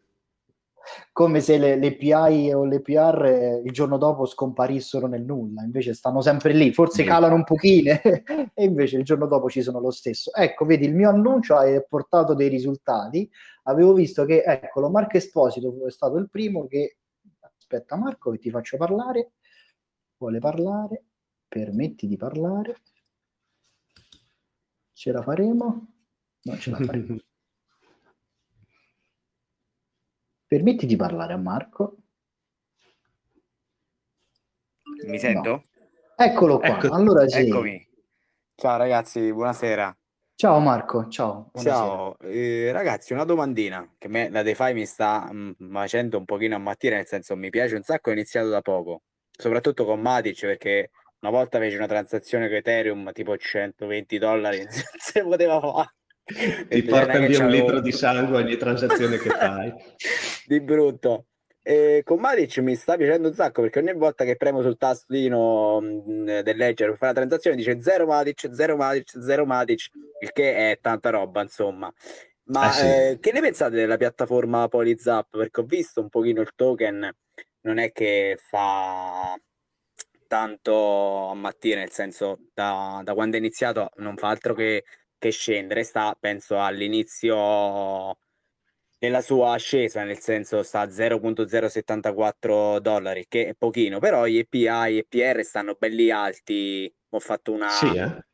come se le, le PI o le PR eh, il giorno dopo scomparissero nel nulla, invece stanno sempre lì, forse calano un pochino [LAUGHS] e invece il giorno dopo ci sono lo stesso. Ecco, vedi, il mio annuncio ha portato dei risultati, avevo visto che, eccolo, Marco Esposito è stato il primo che, aspetta Marco che ti faccio parlare, vuole parlare, permetti di parlare, ce la faremo? Non ce la faremo. [LAUGHS] Permetti di parlare a Marco. Mi sento? No. Eccolo qua. Ecco, allora sì. Eccomi. Ciao ragazzi, buonasera. Ciao Marco, ciao. Buonasera. Ciao, eh, ragazzi, una domandina che me, la DeFi mi sta mh, mm, facendo un pochino a mattina, nel senso mi piace un sacco, ho iniziato da poco, soprattutto con Matic perché una volta feci una transazione con Ethereum tipo 120 dollari, [LAUGHS] non si poteva fare. Ti porta via un litro di sangue ogni transazione che [LAUGHS] fai. di brutto. E con Matic mi sta piacendo un sacco perché ogni volta che premo sul tastino mm, del ledger per fare la transazione dice 0 Matic, 0 Matic, 0 Matic, il che è tanta roba insomma. Ma eh sì. eh, che ne pensate della piattaforma Polizap? Perché ho visto un pochino il token, non è che fa tanto a mattina, nel senso da, da quando è iniziato non fa altro che che scendere, sta penso all'inizio della sua ascesa, nel senso sta a 0.074 dollari, che è pochino, però gli EPI e PR stanno belli alti. Ho fatto una, sì, eh?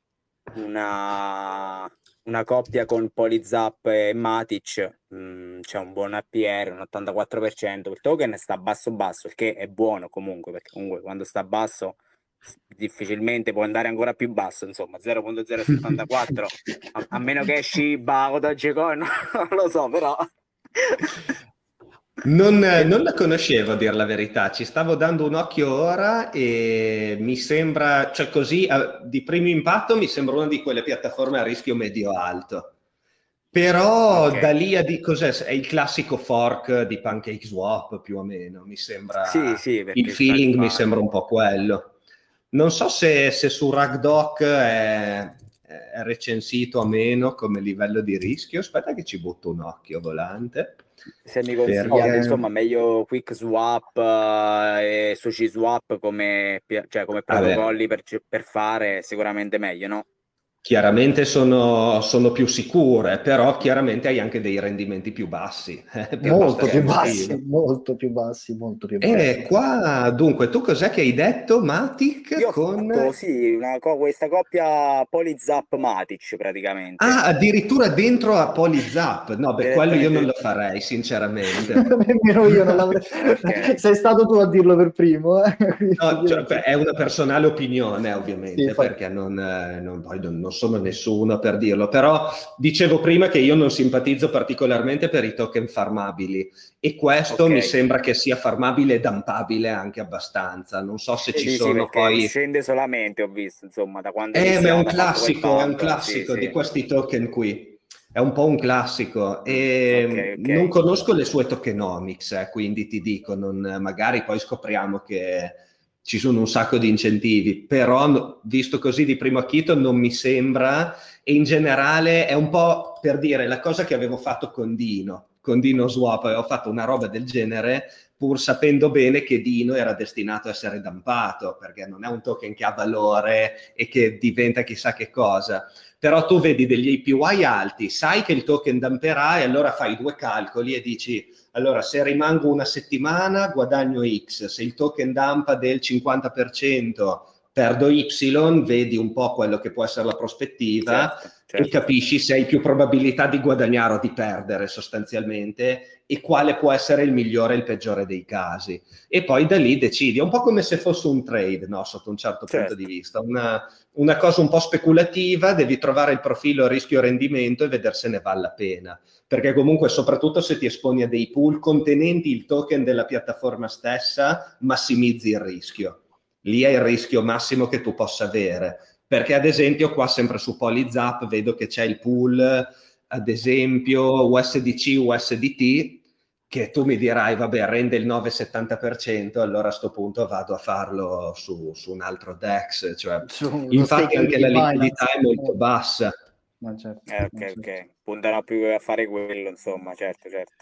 una, una coppia con Polizap e Matic, mm, c'è un buon APR, un 84%, il token sta basso basso, il che è buono comunque, perché comunque quando sta basso difficilmente può andare ancora più basso, insomma 0.074 a, a, meno che Shiba o Dogecoin, [LAUGHS] non lo so però non, non, la conoscevo a dire la verità, ci stavo dando un occhio ora e mi sembra, cioè così di primo impatto mi sembra una di quelle piattaforme a rischio medio-alto. Però okay. da lì a di cos'è? È il classico fork di Pancake Swap più o meno, mi sembra. Sì, sì, il feeling mi sembra un po' quello. Non so se, se su RagDoc è, è, recensito o meno come livello di rischio. Aspetta che ci butto un occhio volante. Se mi consigliate, Perché... insomma, meglio Quick Swap eh, e Sushi Swap come, cioè, come protocolli per, per fare, sicuramente meglio, no? Chiaramente sono, sono, più sicure, però chiaramente hai anche dei rendimenti più bassi. Eh, molto più bassi, molto più bassi, molto più bassi. E qua, dunque, tu cos'è che hai detto, Matic? Io con... Fatto, sì, una, questa coppia Polizap-Matic praticamente. Ah, addirittura dentro a Polizap. No, per quello io non lo farei, sinceramente. [LAUGHS] Nemmeno io non l'avrei... [LAUGHS] okay. [LAUGHS] Sei stato tu a dirlo per primo. Eh? no, cioè, è una personale opinione, ovviamente, sì, perché non, eh, non, poi non, non sono nessuno per dirlo, però dicevo prima che io non simpatizzo particolarmente per i token farmabili e questo okay. mi sembra che sia farmabile e dumpabile anche abbastanza. Non so se ci sì, sono sì, poi. Scende solamente, ho visto, insomma, da quando. Eh, è un classico, è un classico sì, di questi token qui. È un po' un classico e okay, okay. non conosco le sue tokenomics, eh, quindi ti dico, non, magari poi scopriamo che ci sono un sacco di incentivi, però visto così di primo acchito non mi sembra e in generale è un po' per dire la cosa che avevo fatto con Dino, con Dino Swap, avevo fatto una roba del genere, pur sapendo bene che Dino era destinato a essere dampato, perché non è un token che ha valore e che diventa chissà che cosa. Però tu vedi degli APY alti, sai che il token damperà e allora fai due calcoli e dici, allora se rimango una settimana guadagno X, se il token dampa del 50% perdo Y, vedi un po' quello che può essere la prospettiva certo, certo. e capisci se hai più probabilità di guadagnare o di perdere sostanzialmente e quale può essere il migliore e il peggiore dei casi. E poi da lì decidi, è un po' come se fosse un trade, no? sotto un certo certo. punto di vista, una, una cosa un po' speculativa, devi trovare il profilo rischio-rendimento e vedere se ne vale la pena perché comunque soprattutto se ti esponi a dei pool contenenti il token della piattaforma stessa, massimizzi il rischio lì è il rischio massimo che tu possa avere. Perché ad esempio qua sempre su Polyzap vedo che c'è il pool, ad esempio USDC, USDT, che tu mi dirai, vabbè, rende il 9,70%, allora a questo punto vado a farlo su, su un altro DEX. Cioè, infatti anche la liquidità è molto bassa. Certo, eh, ok, ok. Puntano più a fare quello, insomma, certo, certo.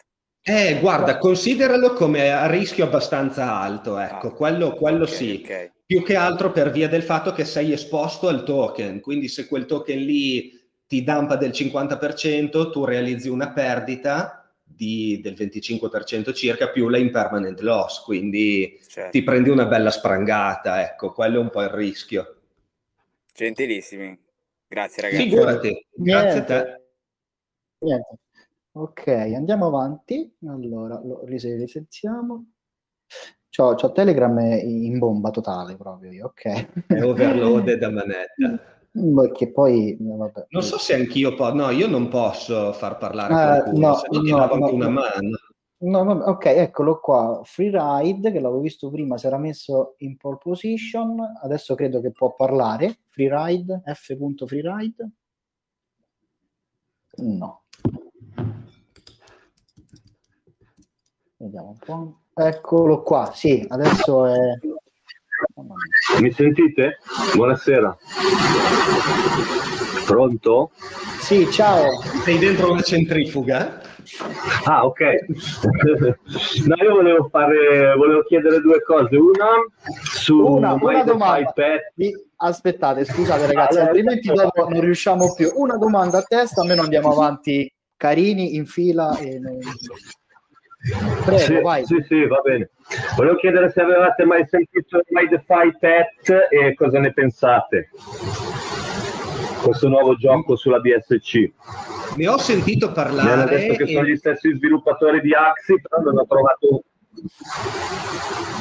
Eh, guarda, consideralo come a rischio abbastanza alto, ecco, ah, quello, quello okay, sì. Okay. Più che altro per via del fatto che sei esposto al token, quindi se quel token lì ti dampa del 50%, tu realizzi una perdita di, del 25% circa più la impermanent loss, quindi certo. ti prendi una bella sprangata, ecco, quello è un po' il rischio. Gentilissimi, grazie ragazzi. Figurati, grazie a te. Niente. Ok, andiamo avanti. Allora, lo licenziamo. C'ho, c'ho Telegram in bomba totale proprio io, ok. È overloaded a manetta. [LAUGHS] Che poi, vabbè. Non so se anch'io posso, no, io non posso far parlare uh, qualcuno, no, se no, no, no, una mano. No, vabbè, ok, eccolo qua. Freeride, che l'avevo visto prima, si era messo in pole position, adesso credo che può parlare. Freeride, f.freeride. No. Vediamo un po'. Eccolo qua, sì, adesso è... Mi sentite? Buonasera. Pronto? Sì, ciao. Sei dentro una centrifuga? Ah, ok. [LAUGHS] no, io volevo fare, volevo chiedere due cose. Una su una, una domanda. Aspettate, scusate ragazzi, allora, altrimenti dopo non riusciamo più. Una domanda a testa, almeno andiamo avanti carini in fila. E... Prego, sì, vai. Sì, sì, va bene. Volevo chiedere se avevate mai sentito My Defy Pet e cosa ne pensate. Questo nuovo gioco sulla BSC. Ne ho sentito parlare. Mi hanno detto che e... sono gli stessi sviluppatori di Axi, però non ho trovato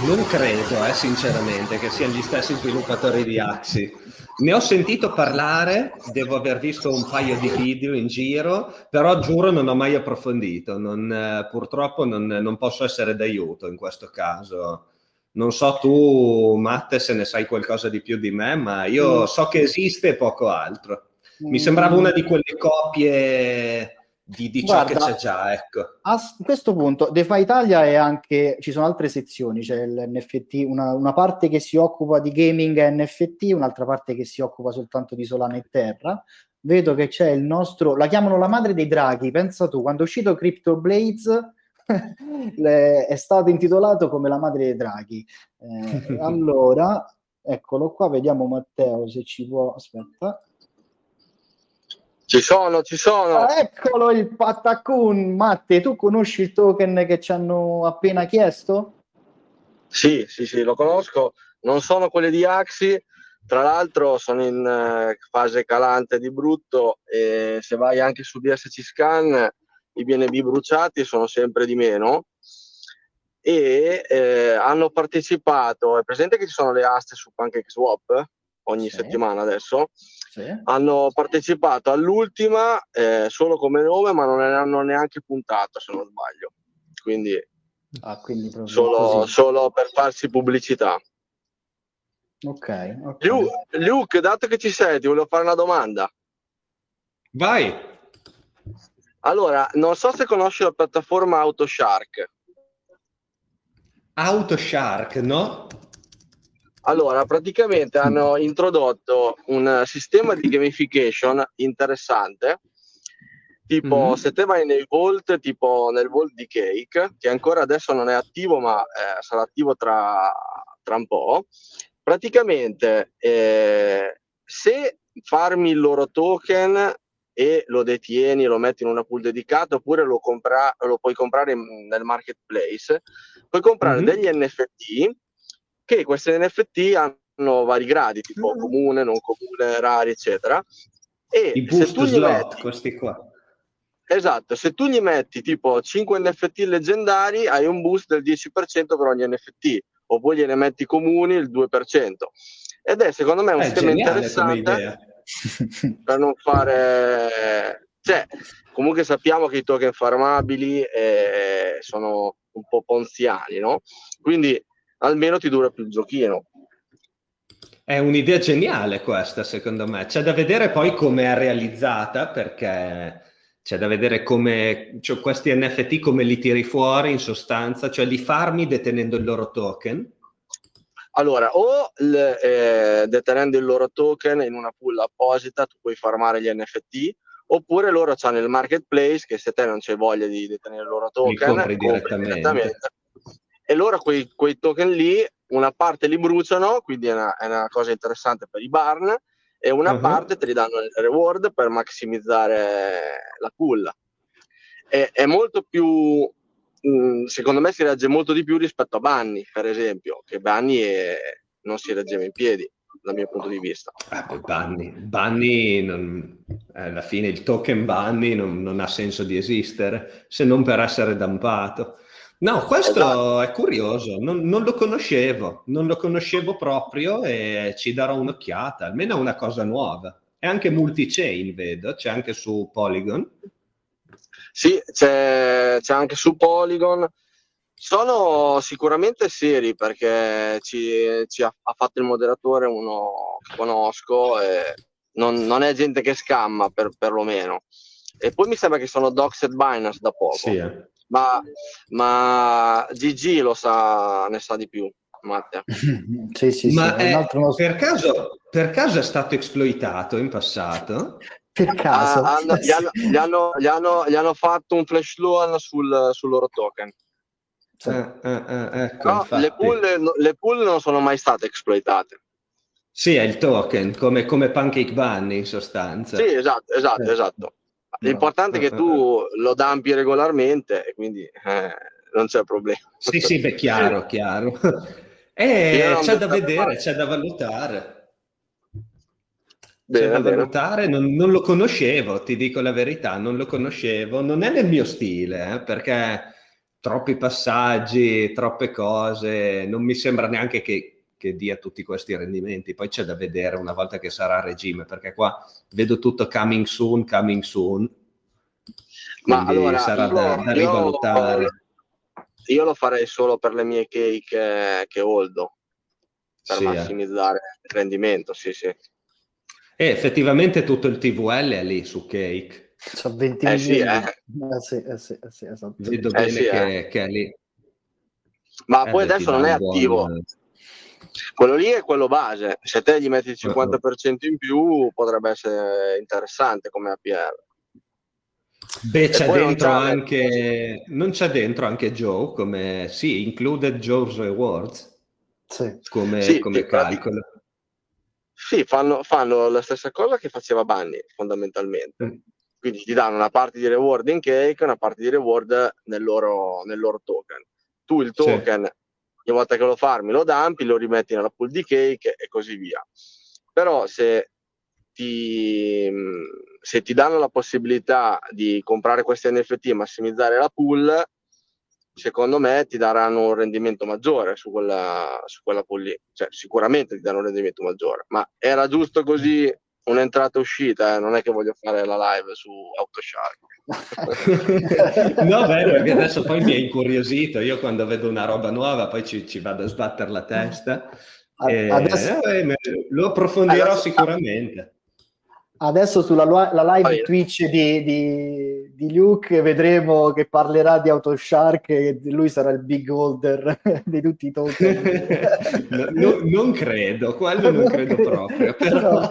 non credo, eh, sinceramente, che siano gli stessi sviluppatori di Axi. Ne ho sentito parlare, devo aver visto un paio di video in giro, però giuro non ho mai approfondito. Non, eh, purtroppo non, non, posso essere d'aiuto in questo caso. Non so tu, Matte, se ne sai qualcosa di più di me, ma io mm. so che esiste e poco altro. Mi sembrava una di quelle copie di, di ciò Guarda, che c'è già. Ecco. A questo punto, DeFi Italia è anche, ci sono altre sezioni, c'è l'NFT, una, una parte che si occupa di gaming e NFT, un'altra parte che si occupa soltanto di Solana e Terra. Vedo che c'è il nostro, la chiamano la madre dei draghi, pensa tu, quando è uscito Crypto Blades [LAUGHS] è stato intitolato come la madre dei draghi. Eh, [LAUGHS] allora, eccolo qua, vediamo Matteo se ci può, aspetta. Ci sono, ci sono. Ah, eccolo il Patacun. Matte, tu conosci il token che ci hanno appena chiesto? Sì, sì, sì, lo conosco. Non sono quelli di Axi, tra l'altro sono in uh, fase calante di brutto e se vai anche su DSC Scan i BNB bruciati sono sempre di meno e eh, hanno partecipato, è presente che ci sono le aste su PancakeSwap? Ogni sì. settimana adesso, sì. hanno partecipato all'ultima eh, solo come nome, ma non ne hanno neanche puntato, se non sbaglio. Quindi, ah, quindi solo, solo, per farsi pubblicità. Ok. okay. Luke, Luke, dato che ci sei, ti volevo fare una domanda. Vai. Allora, non so se conosci la piattaforma AutoShark. AutoShark, no? Allora, praticamente hanno introdotto un sistema di gamification interessante Tipo, mm-hmm. se te vai nei Vault, tipo nel Vault di Cake, che ancora adesso non è attivo, ma eh, sarà attivo tra, tra, un po', praticamente eh, se farmi il loro token e lo detieni, lo metti in una pool dedicata, oppure lo, compra- lo puoi comprare nel marketplace, puoi comprare mm-hmm. degli NFT che questi NFT hanno vari gradi, tipo mm-hmm. comune, non comune, rari, eccetera. E I boost slot, metti, questi qua. Esatto, se tu gli metti tipo 5 NFT leggendari, hai un boost del 10% per ogni NFT, oppure gliene metti comuni il 2%. Ed è secondo me un è schema interessante [LAUGHS] per non fare... Cioè, comunque sappiamo che i token farmabili eh, sono un po' ponziani, no? Quindi almeno ti dura più il giochino. È un'idea geniale questa, secondo me. C'è da vedere poi come è realizzata, perché c'è da vedere come cioè, questi NFT come li tiri fuori in sostanza, cioè li farmi detenendo il loro token. Allora, o le, eh, detenendo il loro token in una pool apposita, tu puoi farmare gli NFT, oppure loro hanno il marketplace che se te non c'è voglia di detenere il loro token, compri direttamente. direttamente. E loro quei, quei, token lì, una parte li bruciano, quindi è una, è una cosa interessante per i barn, e una uh-huh. parte te li danno il reward per massimizzare la pool. È, è molto più, mh, secondo me si regge molto di più rispetto a Bunny, per esempio, che Bunny è, non si reggeva in piedi dal mio punto di vista. Ah, poi Bunny, Bunny non, alla fine il token Bunny non, non, ha senso di esistere se non per essere dampato. No, questo esatto. è curioso, non, non, lo conoscevo, non lo conoscevo proprio e ci darò un'occhiata, almeno è una cosa nuova. È anche multi-chain, vedo, c'è anche su Polygon. Sì, c'è, c'è anche su Polygon. Sono sicuramente seri perché ci, ci ha, ha, fatto il moderatore uno che conosco e non, non è gente che scamma per, perlomeno. E poi mi sembra che sono Doxed Binance da poco. Sì, eh ma, ma Gigi lo sa, ne sa di più. Matteo. [LAUGHS] sì, sì, ma sì, è, per, caso, per caso è stato esploitato in passato? Per caso? Ah, hanno, gli, hanno, gli, hanno, gli, hanno, gli, hanno, fatto un flash loan sul, sul loro token. Sì. Eh, eh, eh, ecco, no, le, pool, le, pool, non sono mai state esploitate. Sì, è il token, come, come Pancake Bunny in sostanza. Sì, esatto, esatto, eh. esatto. L'importante è che tu lo dampi regolarmente e quindi eh, non c'è problema. Sì, sì, beh, chiaro, chiaro. [LAUGHS] Eh, c'è da vedere, c'è da valutare. Bene, c'è da bene. valutare, non, non, lo conoscevo, ti dico la verità, non lo conoscevo, non è nel mio stile, eh, perché troppi passaggi, troppe cose, non mi sembra neanche che che dia tutti questi rendimenti. Poi c'è da vedere una volta che sarà a regime, perché qua vedo tutto coming soon, coming soon. Ma allora, sarà io, da, da rivalutare. Io, io, lo farei solo per le mie cake che holdo, per sì, eh. massimizzare eh. il rendimento, sì, sì. E effettivamente tutto il TVL è lì su Cake. C'ho 20 eh, sì, eh. Eh, sì, eh, sì, eh, sì, esatto. Vedo bene sì, che, che, è lì. Ma poi adesso non è attivo. Buon quello lì è quello base. Se te gli metti il 50% in più, potrebbe essere interessante come APR. Beh, c'è dentro non anche non c'è dentro anche Joe come sì, included Joe's Rewards sì. come, sì, come calcolo. Sì, fanno, fanno, la stessa cosa che faceva Bunny fondamentalmente. Mm. Quindi ti danno una parte di reward in cake e una parte di reward nel loro, nel loro token. Tu il token sì ogni volta che lo farmi lo dampi, lo rimetti nella pool di cake e così via. Però se ti, se ti danno la possibilità di comprare questi NFT e massimizzare la pool, secondo me ti daranno un rendimento maggiore su quella, su quella pool lì. Cioè, sicuramente ti danno un rendimento maggiore, ma era giusto così un'entrata e uscita, eh? non è che voglio fare la live su Autoshark. [LAUGHS] no, beh, perché adesso poi mi è incuriosito. Io quando vedo una roba nuova poi ci, ci vado a sbattere la testa. E, adesso... eh, lo approfondirò adesso, sicuramente. Adesso sulla la live Twitch di, di, di, Luke vedremo che parlerà di Autoshark e lui sarà il big holder [LAUGHS] di tutti i token. [LAUGHS] no, no, non credo, quello non credo proprio, [LAUGHS] però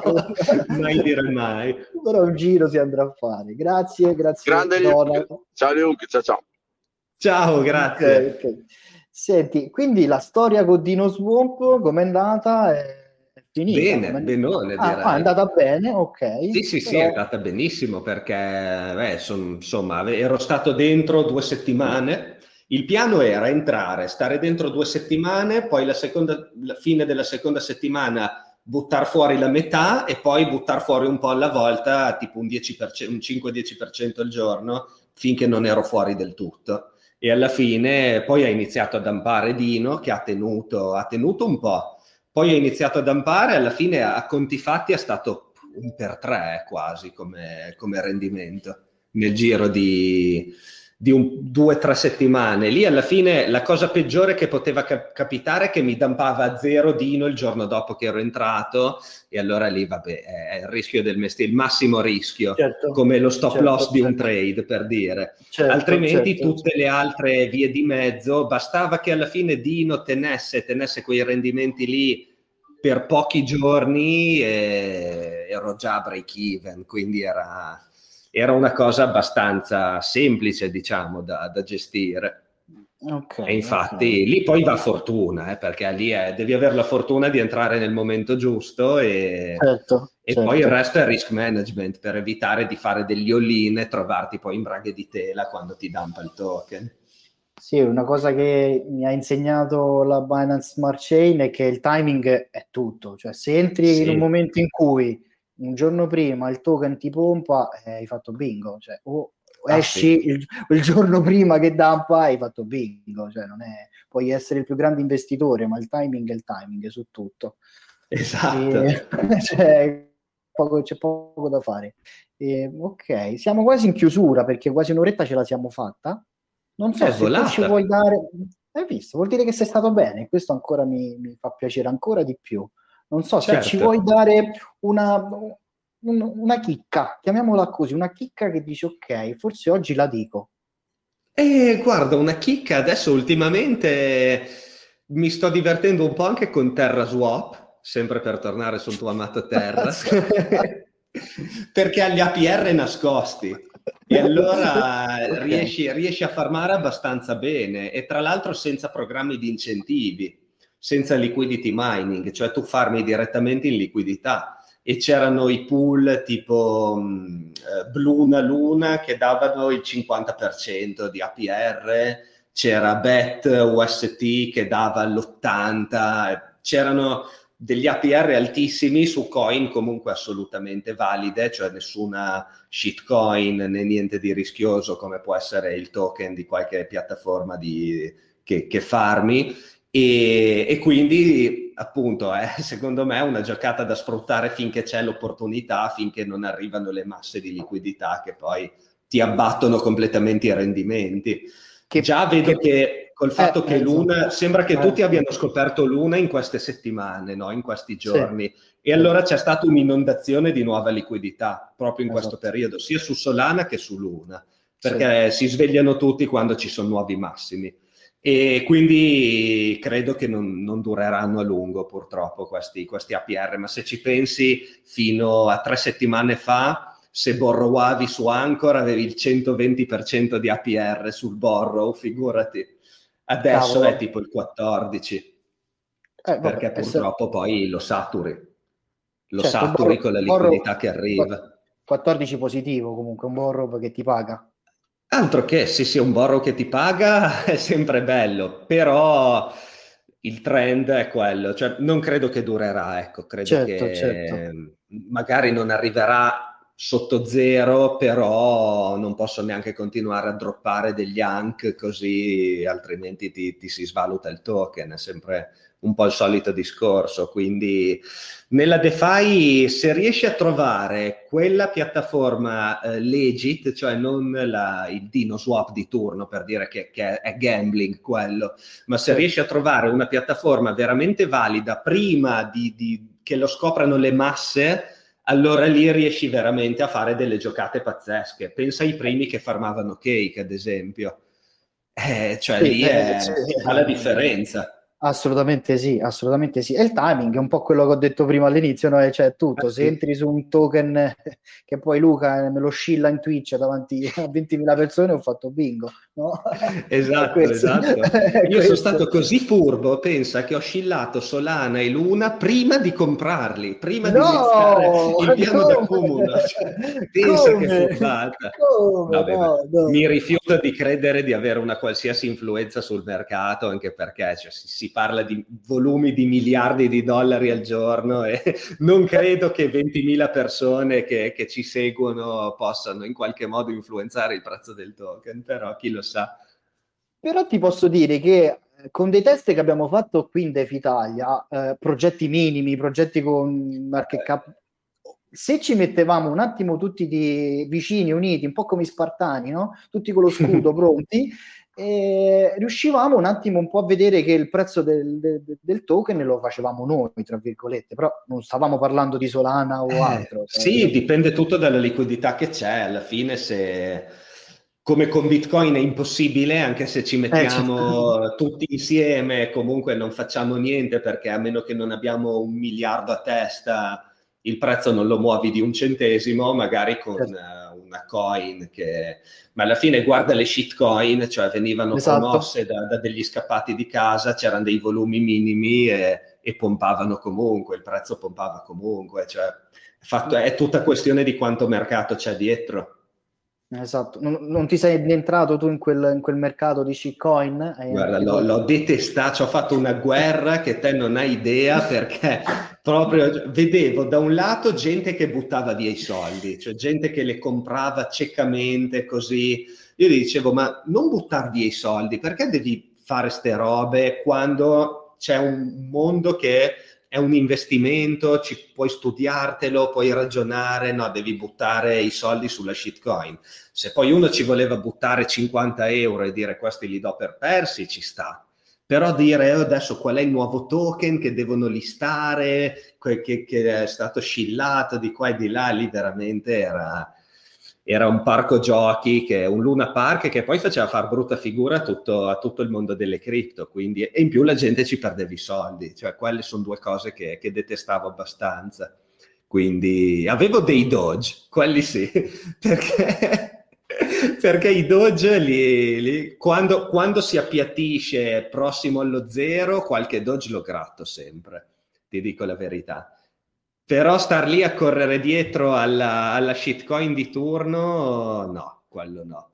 mai dire mai. Però un giro si andrà a fare. Grazie, grazie. Grande Luke. Ciao Luke, ciao ciao. Ciao, grazie. Okay, okay. Senti, quindi la storia con Dino Swamp com'è andata? È finita. Bene, benone ah, ah, è andata bene, ok. Sì, sì, però... sì, è andata benissimo perché beh, son, insomma ero stato dentro due settimane. Il piano era entrare, stare dentro due settimane, poi la, seconda, la fine della seconda settimana buttare fuori la metà e poi buttare fuori un po' alla volta, tipo un, 10%, un 5-10% al giorno, finché non ero fuori del tutto. E alla fine poi ha iniziato a dampare Dino, che ha tenuto, ha tenuto un po', poi ha iniziato a dampare, alla fine a conti fatti è stato un per tre quasi come, come rendimento nel giro di, di un, due o tre settimane. Lì alla fine la cosa peggiore che poteva cap- capitare è che mi dampava a zero Dino il giorno dopo che ero entrato e allora lì vabbè è il rischio del mestiere, il massimo rischio, certo, come lo stop certo, loss certo. di un certo. trade per dire. Certo, Altrimenti certo, tutte le altre vie di mezzo, bastava che alla fine Dino tenesse, tenesse quei rendimenti lì per pochi giorni e ero già break even, quindi era era una cosa abbastanza semplice, diciamo, da, da gestire. Okay, e infatti okay. lì poi va fortuna, eh, perché lì è, devi avere la fortuna di entrare nel momento giusto e, certo, e certo. poi il resto è risk management per evitare di fare degli all-in e trovarti poi in braghe di tela quando ti dampa il token. Sì, una cosa che mi ha insegnato la Binance Smart Chain è che il timing è tutto, cioè se entri sì. in un momento in cui un giorno prima il token ti pompa, eh, hai fatto bingo, cioè, o ah, esci sì. il, il, giorno [LAUGHS] prima che dampa, hai fatto bingo, cioè, non è, puoi essere il più grande investitore, ma il timing è il timing su tutto. Esatto. E, [LAUGHS] cioè, poco, c'è poco da fare. E, ok, siamo quasi in chiusura perché quasi un'oretta ce la siamo fatta. Non so è se volata. ci vuoi dare... Hai visto? Vuol dire che sei stato bene. Questo ancora mi, mi fa piacere ancora di più. Non so certo. se ci certo. vuoi dare una, un, una chicca, chiamiamola così, una chicca che dici ok, forse oggi la dico. E guarda, una chicca adesso ultimamente mi sto divertendo un po' anche con Terra Swap, sempre per tornare sul tuo amato Terra, [LAUGHS] perché ha gli APR nascosti e allora [LAUGHS] okay. riesci, riesci a farmare abbastanza bene e tra l'altro senza programmi di incentivi senza liquidity mining, cioè tu farmi direttamente in liquidità. E c'erano i pool tipo mh, eh, Bluna Luna che davano il 50% di APR, c'era Bet UST che dava l'80%, c'erano degli APR altissimi su coin comunque assolutamente valide, cioè nessuna shitcoin né niente di rischioso come può essere il token di qualche piattaforma di, che, che farmi e, e quindi, appunto, è [LAUGHS] secondo me una giocata da sfruttare finché c'è l'opportunità, finché non arrivano le masse di liquidità che poi ti abbattono completamente i rendimenti. Che, Già vedo che, che col fatto eh, che esatto. Luna, sembra che eh, tutti abbiano scoperto Luna in queste settimane, no? in questi giorni, sì. e allora c'è stata un'inondazione di nuova liquidità proprio in esatto. questo periodo, sia su Solana che su Luna, perché sì. si svegliano tutti quando ci sono nuovi massimi. E quindi credo che non, non dureranno a lungo purtroppo questi, questi, APR, ma se ci pensi fino a tre settimane fa, se borrowavi su Anchor avevi il 120% di APR sul borrow, figurati. Adesso Cavolo. è tipo il 14%, eh, vabbè, perché purtroppo se... poi lo saturi. Lo certo, saturi borrow, con la liquidità borrow, che arriva. 14 positivo comunque, un borrow che ti paga. Altro che se sia un borrow che ti paga [LAUGHS] è sempre bello, però il trend è quello, cioè non credo che durerà, ecco, credo certo, che certo. magari non arriverà sotto zero, però non posso neanche continuare a droppare degli ank così altrimenti ti, ti si svaluta il token, è sempre un po' il solito discorso. Quindi nella DeFi, se riesci a trovare quella piattaforma eh, legit, cioè non la, il Dino Swap di turno per dire che, che è gambling quello, ma se riesci a trovare una piattaforma veramente valida prima di, di, che lo scoprano le masse, allora lì riesci veramente a fare delle giocate pazzesche. Pensa ai primi che farmavano cake, ad esempio. Eh, cioè sì, lì è, eh, fa la differenza. Assolutamente sì, assolutamente sì. E il timing è un po' quello che ho detto prima all'inizio, no? cioè tutto, eh, se entri su un token [LAUGHS] che poi Luca me lo scilla in Twitch davanti a 20.000 persone ho fatto bingo. No? [LAUGHS] Esatto, esatto. [LAUGHS] Io sono stato così furbo, pensa che ho scillato Solana e Luna prima di comprarli, prima no, di iniziare il [LAUGHS] piano d'accumulo. Cioè, pensa come? che furbata. Vabbè, no, no. Mi rifiuto di credere di avere una qualsiasi influenza sul mercato, anche perché cioè, si, si parla di volumi di miliardi di dollari al giorno e non credo che 20.000 persone che, che ci seguono possano in qualche modo influenzare il prezzo del token, però chi lo sa. Però ti posso dire che eh, con dei test che abbiamo fatto qui in Def Italia, eh, progetti minimi, progetti con market eh. cap, se ci mettevamo un attimo tutti di vicini, uniti, un po' come i spartani, no? tutti con lo [LAUGHS] scudo pronti, e riuscivamo un attimo un po' a vedere che il prezzo del, del, del, token lo facevamo noi, tra virgolette, però non stavamo parlando di Solana o eh, altro. Sì, cioè, dipende tutto dalla liquidità che c'è, alla fine se come con Bitcoin è impossibile, anche se ci mettiamo eh, certo. tutti insieme, comunque non facciamo niente perché a meno che non abbiamo un miliardo a testa, il prezzo non lo muovi di un centesimo, magari con certo. uh, una coin che... Ma alla fine guarda le shitcoin, cioè venivano esatto. promosse da, da, degli scappati di casa, c'erano dei volumi minimi e, e pompavano comunque, il prezzo pompava comunque, cioè fatto, è tutta questione di quanto mercato c'è dietro. Esatto, non, non, ti sei entrato tu in quel, in quel mercato di shitcoin? Guarda, l'ho, l'ho detestato, ci ho fatto una guerra che te non hai idea perché [LAUGHS] proprio vedevo da un lato gente che buttava via i soldi, cioè gente che le comprava ciecamente così. Io gli dicevo, ma non buttare via i soldi, perché devi fare ste robe quando c'è un mondo che è un investimento, ci puoi studiartelo, puoi ragionare, no, devi buttare i soldi sulla shitcoin. Se poi uno ci voleva buttare 50 euro e dire questi li do per persi, ci sta. Però dire oh, adesso qual è il nuovo token che devono listare, che, che, è stato scillato di qua e di là, lì veramente era, era un parco giochi, che, un Luna Park che poi faceva far brutta figura a tutto, a tutto il mondo delle cripto, quindi, e in più la gente ci perdeva i soldi, cioè quelle sono due cose che, che detestavo abbastanza. Quindi avevo dei Doge, quelli sì, [LAUGHS] perché, [LAUGHS] perché i Doge li, li, quando, quando si appiattisce prossimo allo zero, qualche Doge lo gratto sempre, ti dico la verità però star lì a correre dietro alla, alla shitcoin di turno, no, quello no.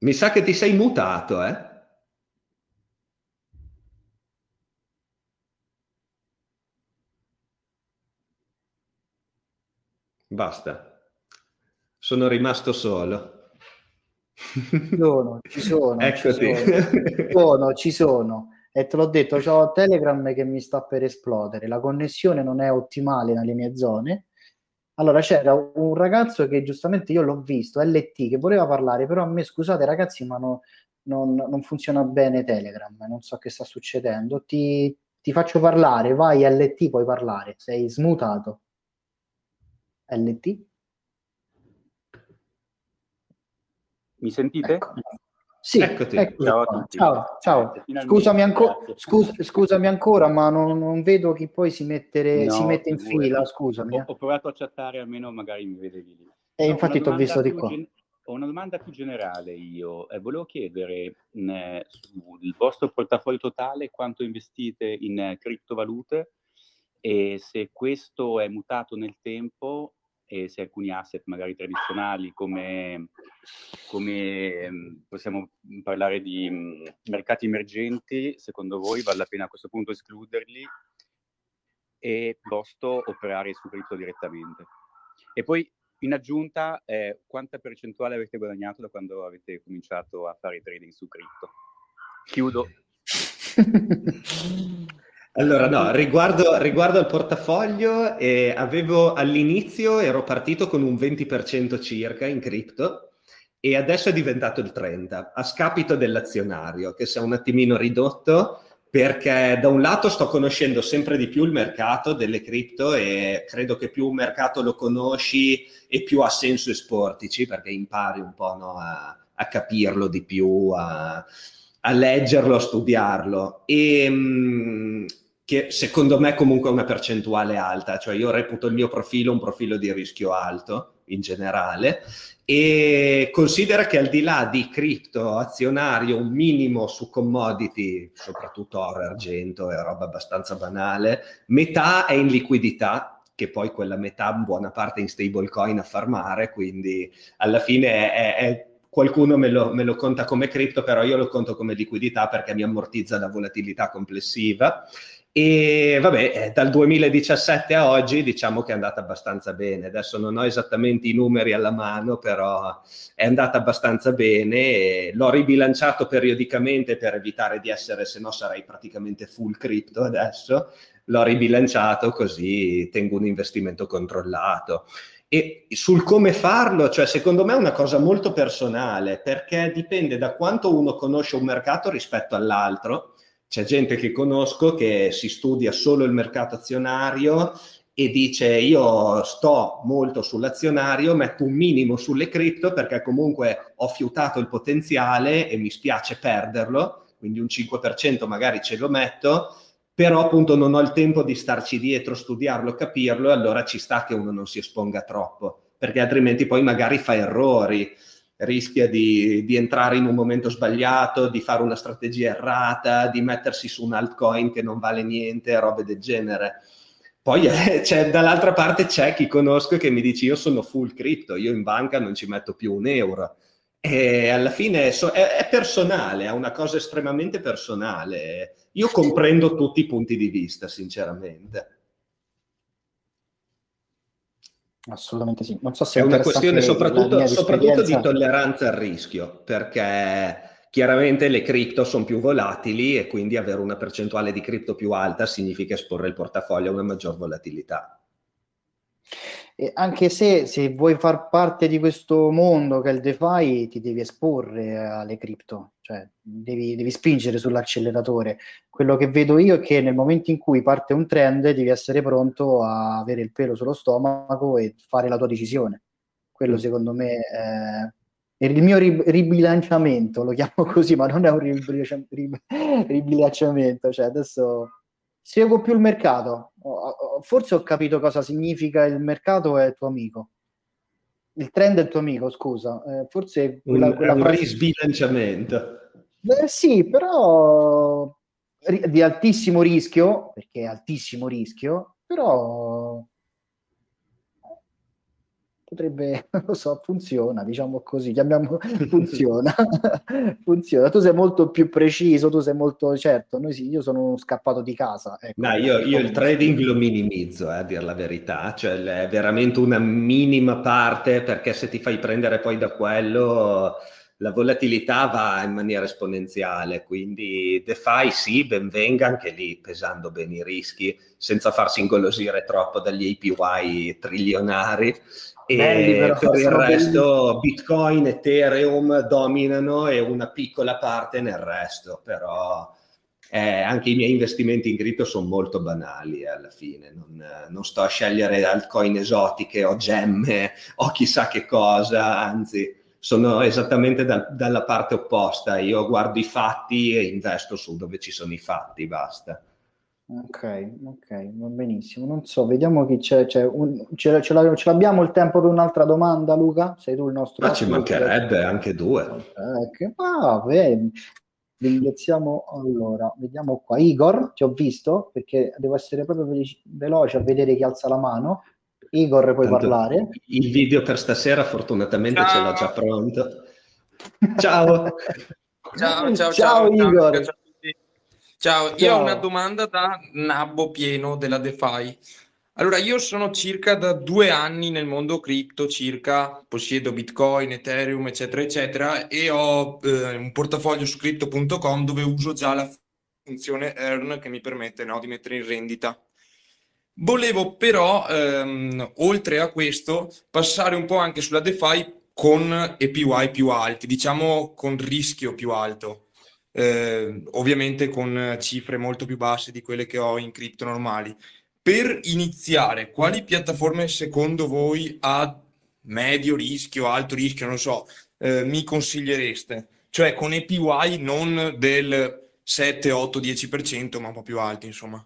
Mi sa che ti sei mutato, eh? Basta. Sono rimasto solo. Ci sono, ci sono. [LAUGHS] Eccoti. Ci sono, ci sono. Ci sono e te l'ho detto, ho Telegram che mi sta per esplodere, la connessione non è ottimale nelle mie zone. Allora c'era un ragazzo che giustamente io l'ho visto, LT, che voleva parlare, però a me scusate ragazzi, ma no, non, non, funziona bene Telegram, non so che sta succedendo. Ti, ti faccio parlare, vai LT, puoi parlare, sei smutato. LT? Mi sentite? Ecco. Sì, Eccoti. Ecco ciao a tutti. Ciao, ciao. Scusami, anco- scus- scusami, ancora, ma non, non, vedo chi poi si, mettere, no, si mette in fila, scusami. Ho, eh. ho, provato a chattare, almeno magari mi vedevi lì. E no, infatti ti ho visto di qua. Gen- ho una domanda più generale io. Eh, volevo chiedere mh, sul vostro portafoglio totale quanto investite in eh, criptovalute e se questo è mutato nel tempo e se alcuni asset magari tradizionali come, come mm, possiamo parlare di mm, mercati emergenti, secondo voi vale la pena a questo punto escluderli e piuttosto operare su cripto direttamente? E poi in aggiunta, eh, quanta percentuale avete guadagnato da quando avete cominciato a fare trading su cripto? Chiudo. [LAUGHS] Allora, no, riguardo, riguardo al portafoglio, eh, avevo all'inizio ero partito con un 20% circa in cripto e adesso è diventato il 30%, a scapito dell'azionario che si è un attimino ridotto perché da un lato sto conoscendo sempre di più il mercato delle cripto e credo che più un mercato lo conosci e più ha senso esportici perché impari un po' no, a, a, capirlo di più, a, a leggerlo, a studiarlo. E, mh, che secondo me comunque è una percentuale alta, cioè io reputo il mio profilo un profilo di rischio alto in generale e considera che al di là di cripto, azionario, un minimo su commodity, soprattutto oro e argento, è roba abbastanza banale, metà è in liquidità, che poi quella metà buona parte in stablecoin a farmare, quindi alla fine è, è qualcuno me lo, me lo, conta come cripto, però io lo conto come liquidità perché mi ammortizza la volatilità complessiva e vabbè, eh, dal 2017 a oggi diciamo che è andata abbastanza bene. Adesso non ho esattamente i numeri alla mano, però è andata abbastanza bene. L'ho ribilanciato periodicamente per evitare di essere, se no sarei praticamente full crypto adesso. L'ho ribilanciato così tengo un investimento controllato. E sul come farlo, cioè secondo me è una cosa molto personale, perché dipende da quanto uno conosce un mercato rispetto all'altro. C'è gente che conosco che si studia solo il mercato azionario e dice io sto molto sull'azionario, metto un minimo sulle cripto perché comunque ho fiutato il potenziale e mi spiace perderlo, quindi un 5% magari ce lo metto, però appunto non ho il tempo di starci dietro, studiarlo, capirlo e allora ci sta che uno non si esponga troppo, perché altrimenti poi magari fa errori rischia di, di, entrare in un momento sbagliato, di fare una strategia errata, di mettersi su un altcoin che non vale niente, robe del genere. Poi eh, [LAUGHS] c'è, dall'altra parte c'è chi conosco che mi dice io sono full crypto, io in banca non ci metto più un euro. E alla fine so, è, è, personale, è una cosa estremamente personale. Io comprendo tutti i punti di vista, sinceramente. Assolutamente sì. Non so se è una questione soprattutto, soprattutto di tolleranza al rischio, perché chiaramente le cripto sono più volatili e quindi avere una percentuale di cripto più alta significa esporre il portafoglio a una maggior volatilità. E anche se, se vuoi far parte di questo mondo che è il DeFi, ti devi esporre alle cripto, cioè devi, devi, spingere sull'acceleratore. Quello che vedo io è che nel momento in cui parte un trend devi essere pronto a avere il pelo sullo stomaco e fare la tua decisione. Quello mm. secondo me è il mio ribilanciamento, lo chiamo [LAUGHS] così, ma non è un ribilanciamento, cioè adesso seguo più il mercato. Forse ho capito cosa significa il mercato è il tuo amico. Il trend è il tuo amico, scusa. Eh, forse quella, quella un frase... risbilanciamento. Beh, sì, però di altissimo rischio, perché è altissimo rischio, però potrebbe, [LAUGHS] non lo so, funziona, diciamo così, chiamiamo [LAUGHS] funziona, [LAUGHS] funziona. Tu sei molto più preciso, tu sei molto certo, noi sì, io sono scappato di casa. Ecco, no, io, io il trading lo minimizzo, eh, a dire la verità, cioè è veramente una minima parte perché se ti fai prendere poi da quello la volatilità va in maniera esponenziale, quindi DeFi sì, ben venga anche lì pesando bene i rischi senza farsi ingolosire troppo dagli APY trilionari e però, per il resto belli. Bitcoin, Ethereum dominano e una piccola parte nel resto, però eh, anche i miei investimenti in cripto sono molto banali eh, alla fine, non, non, sto a scegliere altcoin esotiche o gemme o chissà che cosa, anzi sono esattamente da, dalla parte opposta, io guardo i fatti e investo su dove ci sono i fatti, basta. Ok, ok, va benissimo. Non so, vediamo chi c'è. c'è un, ce, ce, l'abbiamo il tempo per un'altra domanda, Luca? Sei tu il nostro. Ma ci mancherebbe anche due. Okay. Ah, beh, ringraziamo. Allora, vediamo qua. Igor, ti ho visto perché devo essere proprio veloce a vedere chi alza la mano. Igor, puoi Tanto parlare. Il video per stasera, fortunatamente, ciao. ce l'ho già pronto. Ciao. [LAUGHS] ciao, ciao, ciao, ciao, Igor. Ciao. Ciao, io ho una domanda da nabbo pieno della DeFi. Allora, io sono circa da due anni nel mondo cripto, circa, possiedo Bitcoin, Ethereum, eccetera, eccetera, e ho eh, un portafoglio su crypto.com dove uso già la funzione Earn che mi permette no, di mettere in rendita. Volevo però, ehm, oltre a questo, passare un po' anche sulla DeFi con APY più alti, diciamo con rischio più alto. Eh, ovviamente con cifre molto più basse di quelle che ho in cripto normali. Per iniziare, quali piattaforme secondo voi a medio rischio, alto rischio, non so, eh, mi consigliereste? Cioè con APY non del 7, 8, 10%, ma un po' più alti, insomma.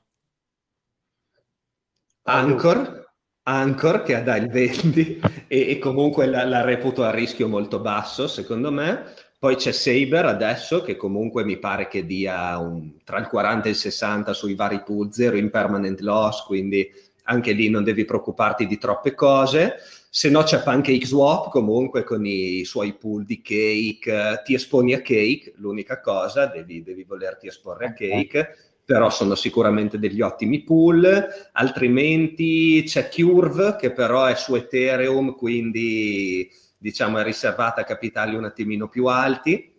Anchor, Anchor che dà il 20 e, e comunque la, la, reputo a rischio molto basso, secondo me. Poi c'è Saber adesso che comunque mi pare che dia un, tra il 40 e il 60 sui vari pool, zero impermanent loss, quindi anche lì non devi preoccuparti di troppe cose. Se no c'è PancakeSwap comunque con i suoi pool di cake, ti esponi a cake, l'unica cosa, devi, devi volerti esporre a cake però sono sicuramente degli ottimi pool, altrimenti c'è Curve che però è su Ethereum, quindi diciamo è riservata a capitali un attimino più alti.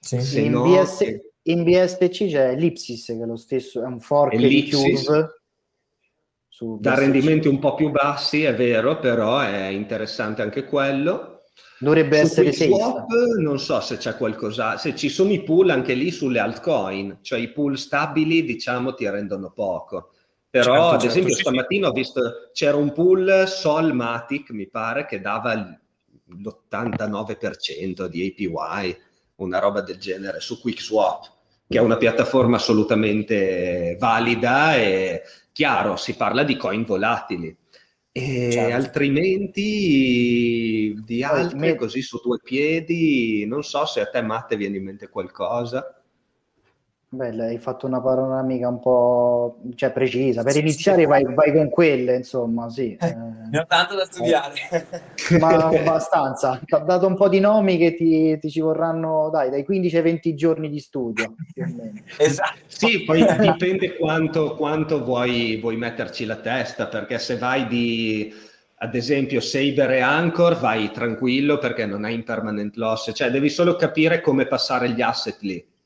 Sì. In, no, BS, che... in, BSC c'è Ellipsis che è lo stesso, è un fork Ellipsis, di Curve. Da rendimenti un po' più bassi, è vero, però è interessante anche quello. Dovrebbe Su essere swap, non so se c'è qualcosa, se ci sono i pool anche lì sulle altcoin, cioè i pool stabili diciamo ti rendono poco. Però certo, ad certo, esempio sì. stamattina ho visto c'era un pool Solmatic, mi pare, che dava l'89% di APY, una roba del genere, su QuickSwap, che è una piattaforma assolutamente valida e chiaro, si parla di coin volatili e certo. altrimenti di altre me... così su due piedi, non so se a te Matte viene in mente qualcosa. Beh, hai fatto una panoramica un po' cioè, precisa. Per sì, iniziare sì, vai, vai, con quelle, insomma, sì. Eh, ne ho tanto da studiare. [LAUGHS] Ma [LAUGHS] abbastanza. Ti ho dato un po' di nomi che ti, ti ci vorranno, dai, dai 15 ai 20 giorni di studio. [LAUGHS] esatto. Sì, poi dipende quanto, quanto vuoi, vuoi metterci la testa, perché se vai di ad esempio Saber e Anchor vai tranquillo perché non hai impermanent loss, cioè devi solo capire come passare gli asset lì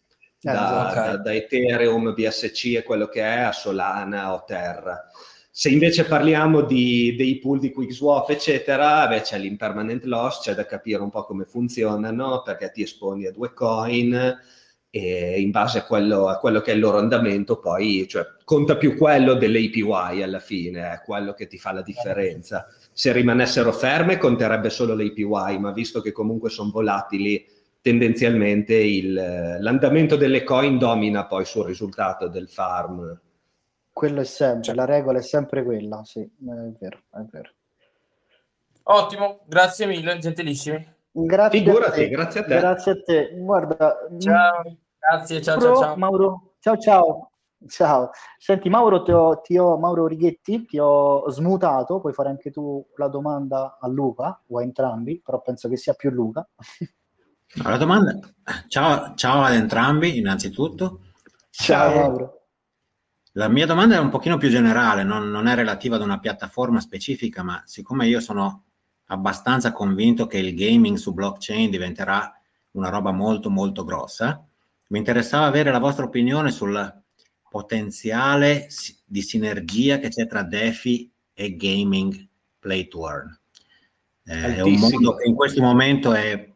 da, okay. da, da, Ethereum, BSC e quello che è a Solana o Terra. Se invece parliamo di, dei pool di QuickSwap, eccetera, beh, c'è l'impermanent loss, c'è da capire un po' come funzionano, perché ti esponi a due coin e in base a quello, a quello che è il loro andamento, poi cioè, conta più quello dell'APY alla fine, è quello che ti fa la differenza. Se rimanessero ferme conterebbe solo l'APY, ma visto che comunque sono volatili, tendenzialmente il, l'andamento delle coin domina poi sul risultato del farm. Quello è sempre, cioè. la regola è sempre quella, sì, è vero, è vero. Ottimo, grazie mille, gentilissimi. Grazie Figurati, a te. grazie a te. Grazie a te. Guarda, ciao, grazie, ciao, Mauro, ciao, ciao. Mauro, ciao, ciao. Ciao, senti Mauro, ti ho, ti ho, Mauro Righetti, ti ho smutato, puoi fare anche tu la domanda a Luca o a entrambi, però penso che sia più Luca. [LAUGHS] La domanda, ciao, ciao ad entrambi innanzitutto. Ciao Mauro. La mia domanda è un pochino più generale, non, non, è relativa ad una piattaforma specifica, ma siccome io sono abbastanza convinto che il gaming su blockchain diventerà una roba molto molto grossa, mi interessava avere la vostra opinione sul potenziale di sinergia che c'è tra DeFi e gaming play to earn. Eh, è un mondo che in questo momento è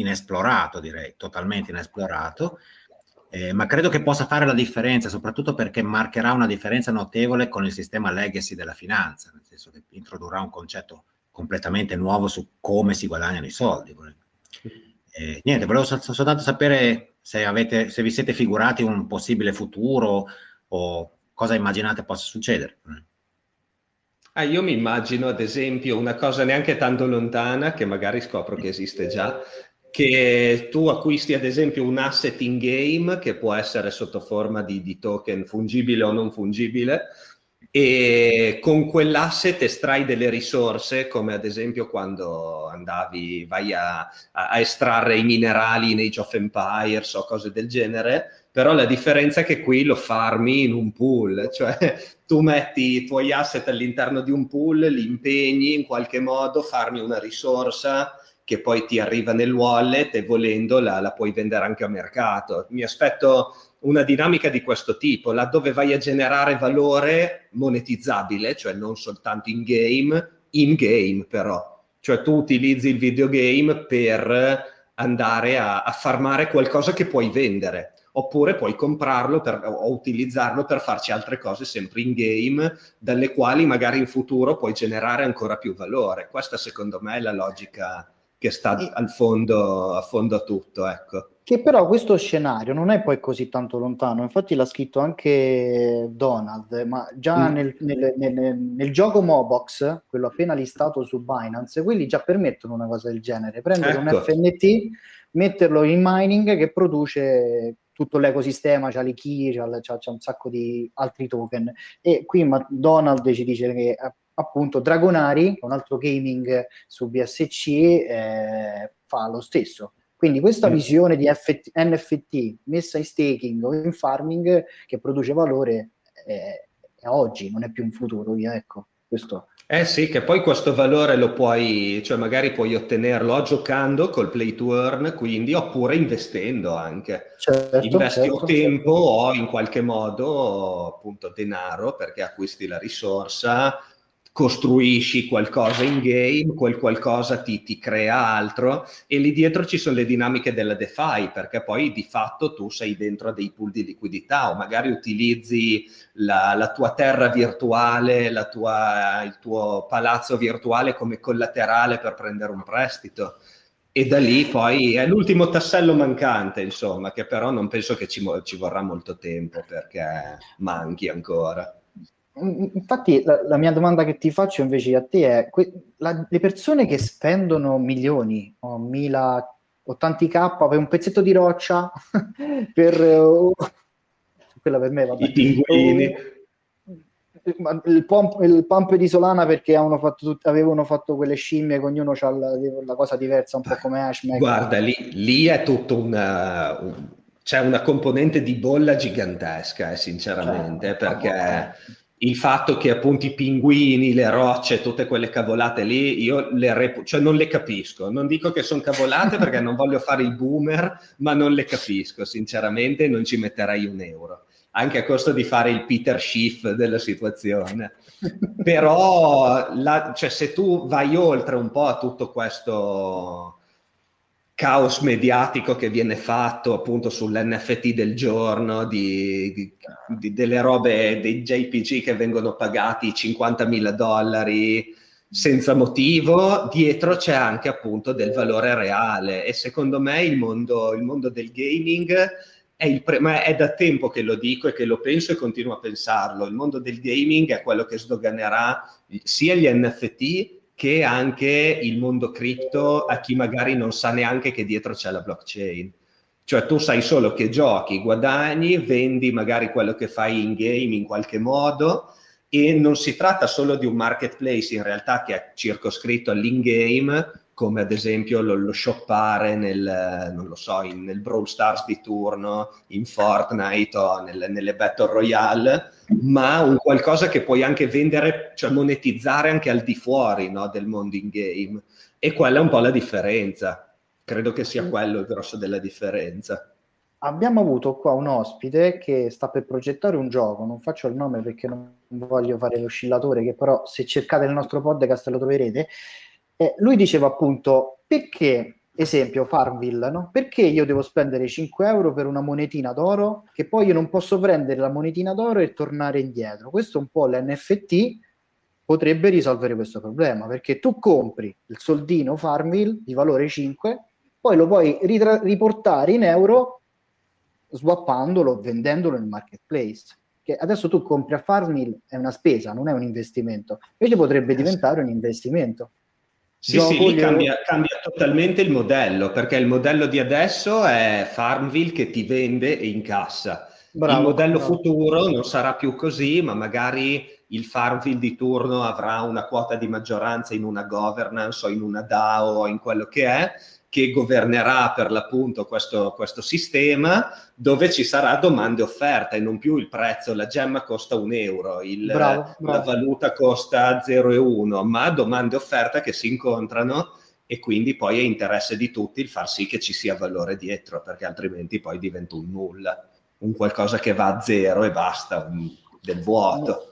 inesplorato, direi, totalmente inesplorato, eh, ma credo che possa fare la differenza, soprattutto perché marcherà una differenza notevole con il sistema legacy della finanza, nel senso che introdurrà un concetto completamente nuovo su come si guadagnano i soldi. Eh, niente, volevo sol- soltanto sapere se, avete, se vi siete figurati un possibile futuro o cosa immaginate possa succedere. Ah, io mi immagino, ad esempio, una cosa neanche tanto lontana, che magari scopro che esiste già, che tu acquisti ad esempio un asset in game che può essere sotto forma di, di token fungibile o non fungibile e con quell'asset estrai delle risorse come ad esempio quando andavi vai a, a, estrarre i minerali in Age of Empires o cose del genere però la differenza è che qui lo farmi in un pool [LAUGHS] cioè tu metti i tuoi asset all'interno di un pool li impegni in qualche modo farmi una risorsa che poi ti arriva nel wallet e volendo la, la puoi vendere anche a mercato. Mi aspetto una dinamica di questo tipo, laddove vai a generare valore monetizzabile, cioè non soltanto in game, in game però. Cioè tu utilizzi il videogame per andare a, a farmare qualcosa che puoi vendere oppure puoi comprarlo per, o utilizzarlo per farci altre cose sempre in game, dalle quali magari in futuro puoi generare ancora più valore. Questa secondo me è la logica che sta e... al fondo, a fondo a tutto. Ecco. Che però questo scenario non è poi così tanto lontano, infatti l'ha scritto anche Donald, ma già mm. nel, nel, nel, nel, gioco Mobox, quello appena listato su Binance, quelli già permettono una cosa del genere, prendere ecco. un NFT, metterlo in mining che produce tutto l'ecosistema, c'ha le key, c'ha, c'ha, c'ha, un sacco di altri token. E qui Donald ci dice che appunto Dragonari, un altro gaming su BSC, eh, fa lo stesso. Quindi questa mm. visione di FT, NFT messa in staking o in farming che produce valore è, è oggi, non è più un futuro, via, ecco, questo eh sì, che poi questo valore lo puoi, cioè magari puoi ottenerlo giocando col play to earn, quindi, oppure investendo anche. Certo, Investi certo, o tempo certo. o in qualche modo appunto denaro perché acquisti la risorsa costruisci qualcosa in game, quel qualcosa ti, ti, crea altro e lì dietro ci sono le dinamiche della DeFi perché poi di fatto tu sei dentro dei pool di liquidità o magari utilizzi la, la tua terra virtuale, la tua, il tuo palazzo virtuale come collaterale per prendere un prestito e da lì poi è l'ultimo tassello mancante insomma che però non penso che ci, ci vorrà molto tempo perché manchi ancora. Infatti, la, la, mia domanda che ti faccio invece a te è: que- la, le persone che spendono milioni o mila o tanti K per un pezzetto di roccia, [LAUGHS] per uh, quella per me, vabbè. I pinguini. Uh, il, pump, il pump di Solana perché avevano fatto, avevano fatto quelle scimmie che ognuno ha la, la, cosa diversa, un po' come Ashmack. Guarda, lì, lì è tutto una, un, c'è una componente di bolla gigantesca, eh, sinceramente, cioè, perché il fatto che appunto i pinguini, le rocce, tutte quelle cavolate lì, io le repu- cioè non le capisco. Non dico che sono cavolate [LAUGHS] perché non voglio fare il boomer, ma non le capisco, sinceramente non ci metterei un euro, anche a costo di fare il Peter Schiff della situazione. [LAUGHS] Però la, cioè, se tu vai oltre un po' a tutto questo caos mediatico che viene fatto appunto sull'NFT del giorno, di, di, di, delle robe, dei JPG che vengono pagati 50.000 dollari senza motivo, dietro c'è anche appunto del valore reale. E secondo me il mondo, il mondo del gaming è, pre- ma è da tempo che lo dico e che lo penso e continuo a pensarlo, il mondo del gaming è quello che sdoganerà sia gli NFT che anche il mondo cripto a chi magari non sa neanche che dietro c'è la blockchain. Cioè tu sai solo che giochi, guadagni, vendi magari quello che fai in game in qualche modo e non si tratta solo di un marketplace in realtà che è circoscritto all'in-game, come ad esempio lo, lo shoppare nel, non lo so, in, nel Brawl Stars di turno, in Fortnite o nel, nelle Battle Royale, ma un qualcosa che puoi anche vendere, cioè monetizzare anche al di fuori no, del mondo in game. E quella è un po' la differenza. Credo che sia quello il grosso della differenza. Abbiamo avuto qua un ospite che sta per progettare un gioco, non faccio il nome perché non voglio fare l'oscillatore, che però se cercate il nostro podcast lo troverete, eh, lui diceva appunto perché, esempio, Farmville, no? perché io devo spendere 5 euro per una monetina d'oro che poi io non posso prendere la monetina d'oro e tornare indietro? Questo un po' l'NFT potrebbe risolvere questo problema perché tu compri il soldino Farmville di valore 5, poi lo puoi ritra- riportare in euro swappandolo, vendendolo nel marketplace che adesso tu compri a Farmville è una spesa, non è un investimento, invece potrebbe diventare un investimento. Sì, sì, lì cambia, cambia, totalmente il modello, perché il modello di adesso è Farmville che ti vende e incassa. Bravo, il modello bravo. futuro non sarà più così, ma magari il Farmville di turno avrà una quota di maggioranza in una governance o in una DAO o in quello che è, che governerà per l'appunto questo, questo sistema dove ci sarà domande e offerta e non più il prezzo, la gemma costa un euro, il, bravo, bravo. la valuta costa 0,1, ma domande e offerta che si incontrano e quindi poi è interesse di tutti il far sì che ci sia valore dietro, perché altrimenti poi diventa un nulla, un qualcosa che va a zero e basta, un, del vuoto.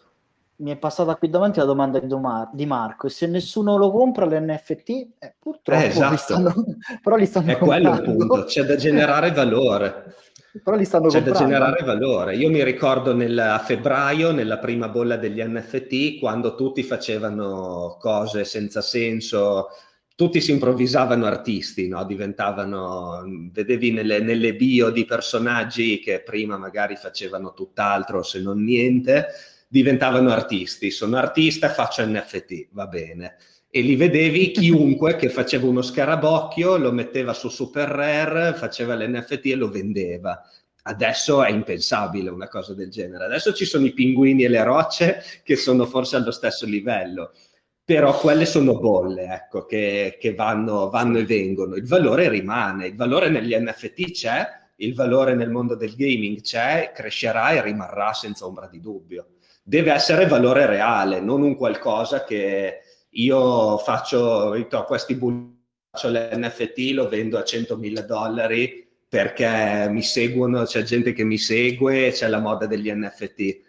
Mi è passata qui davanti la domanda di, Marco e se nessuno lo compra l'NFT eh, purtroppo eh, esatto. li stanno, [LAUGHS] però li stanno è quello il punto c'è da generare valore però li stanno c'è comprando. da generare valore io mi ricordo nel, a febbraio nella prima bolla degli NFT quando tutti facevano cose senza senso tutti si improvvisavano artisti, no? diventavano, vedevi nelle, nelle, bio di personaggi che prima magari facevano tutt'altro se non niente, diventavano artisti. Sono artista, faccio NFT, va bene. E li vedevi chiunque che faceva uno scarabocchio, lo metteva su Super Rare, faceva l'NFT e lo vendeva. Adesso è impensabile una cosa del genere. Adesso ci sono i pinguini e le rocce che sono forse allo stesso livello però quelle sono bolle ecco, che, che vanno, vanno, e vengono. Il valore rimane, il valore negli NFT c'è, il valore nel mondo del gaming c'è, crescerà e rimarrà senza ombra di dubbio. Deve essere valore reale, non un qualcosa che io faccio, a questi bulli, faccio l'NFT, lo vendo a 100.000 dollari perché mi seguono, c'è gente che mi segue, c'è la moda degli NFT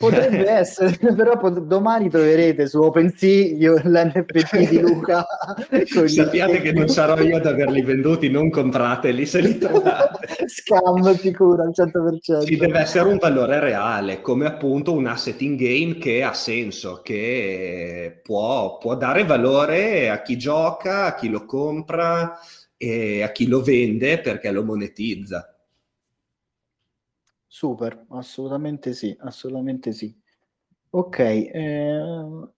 Potrebbe [LAUGHS] essere, [LAUGHS] però pot- domani troverete su OpenSea l'NFT di Luca. [LAUGHS] Sappiate che non sarò io ad averli venduti, non comprateli se li trovate. Scam sicuro al 100%. Ci deve essere un valore reale, come appunto un asset in game che ha senso, che può, può dare valore a chi gioca, a chi lo compra e a chi lo vende perché lo monetizza. Super, assolutamente sì, assolutamente sì. Ok. Eh...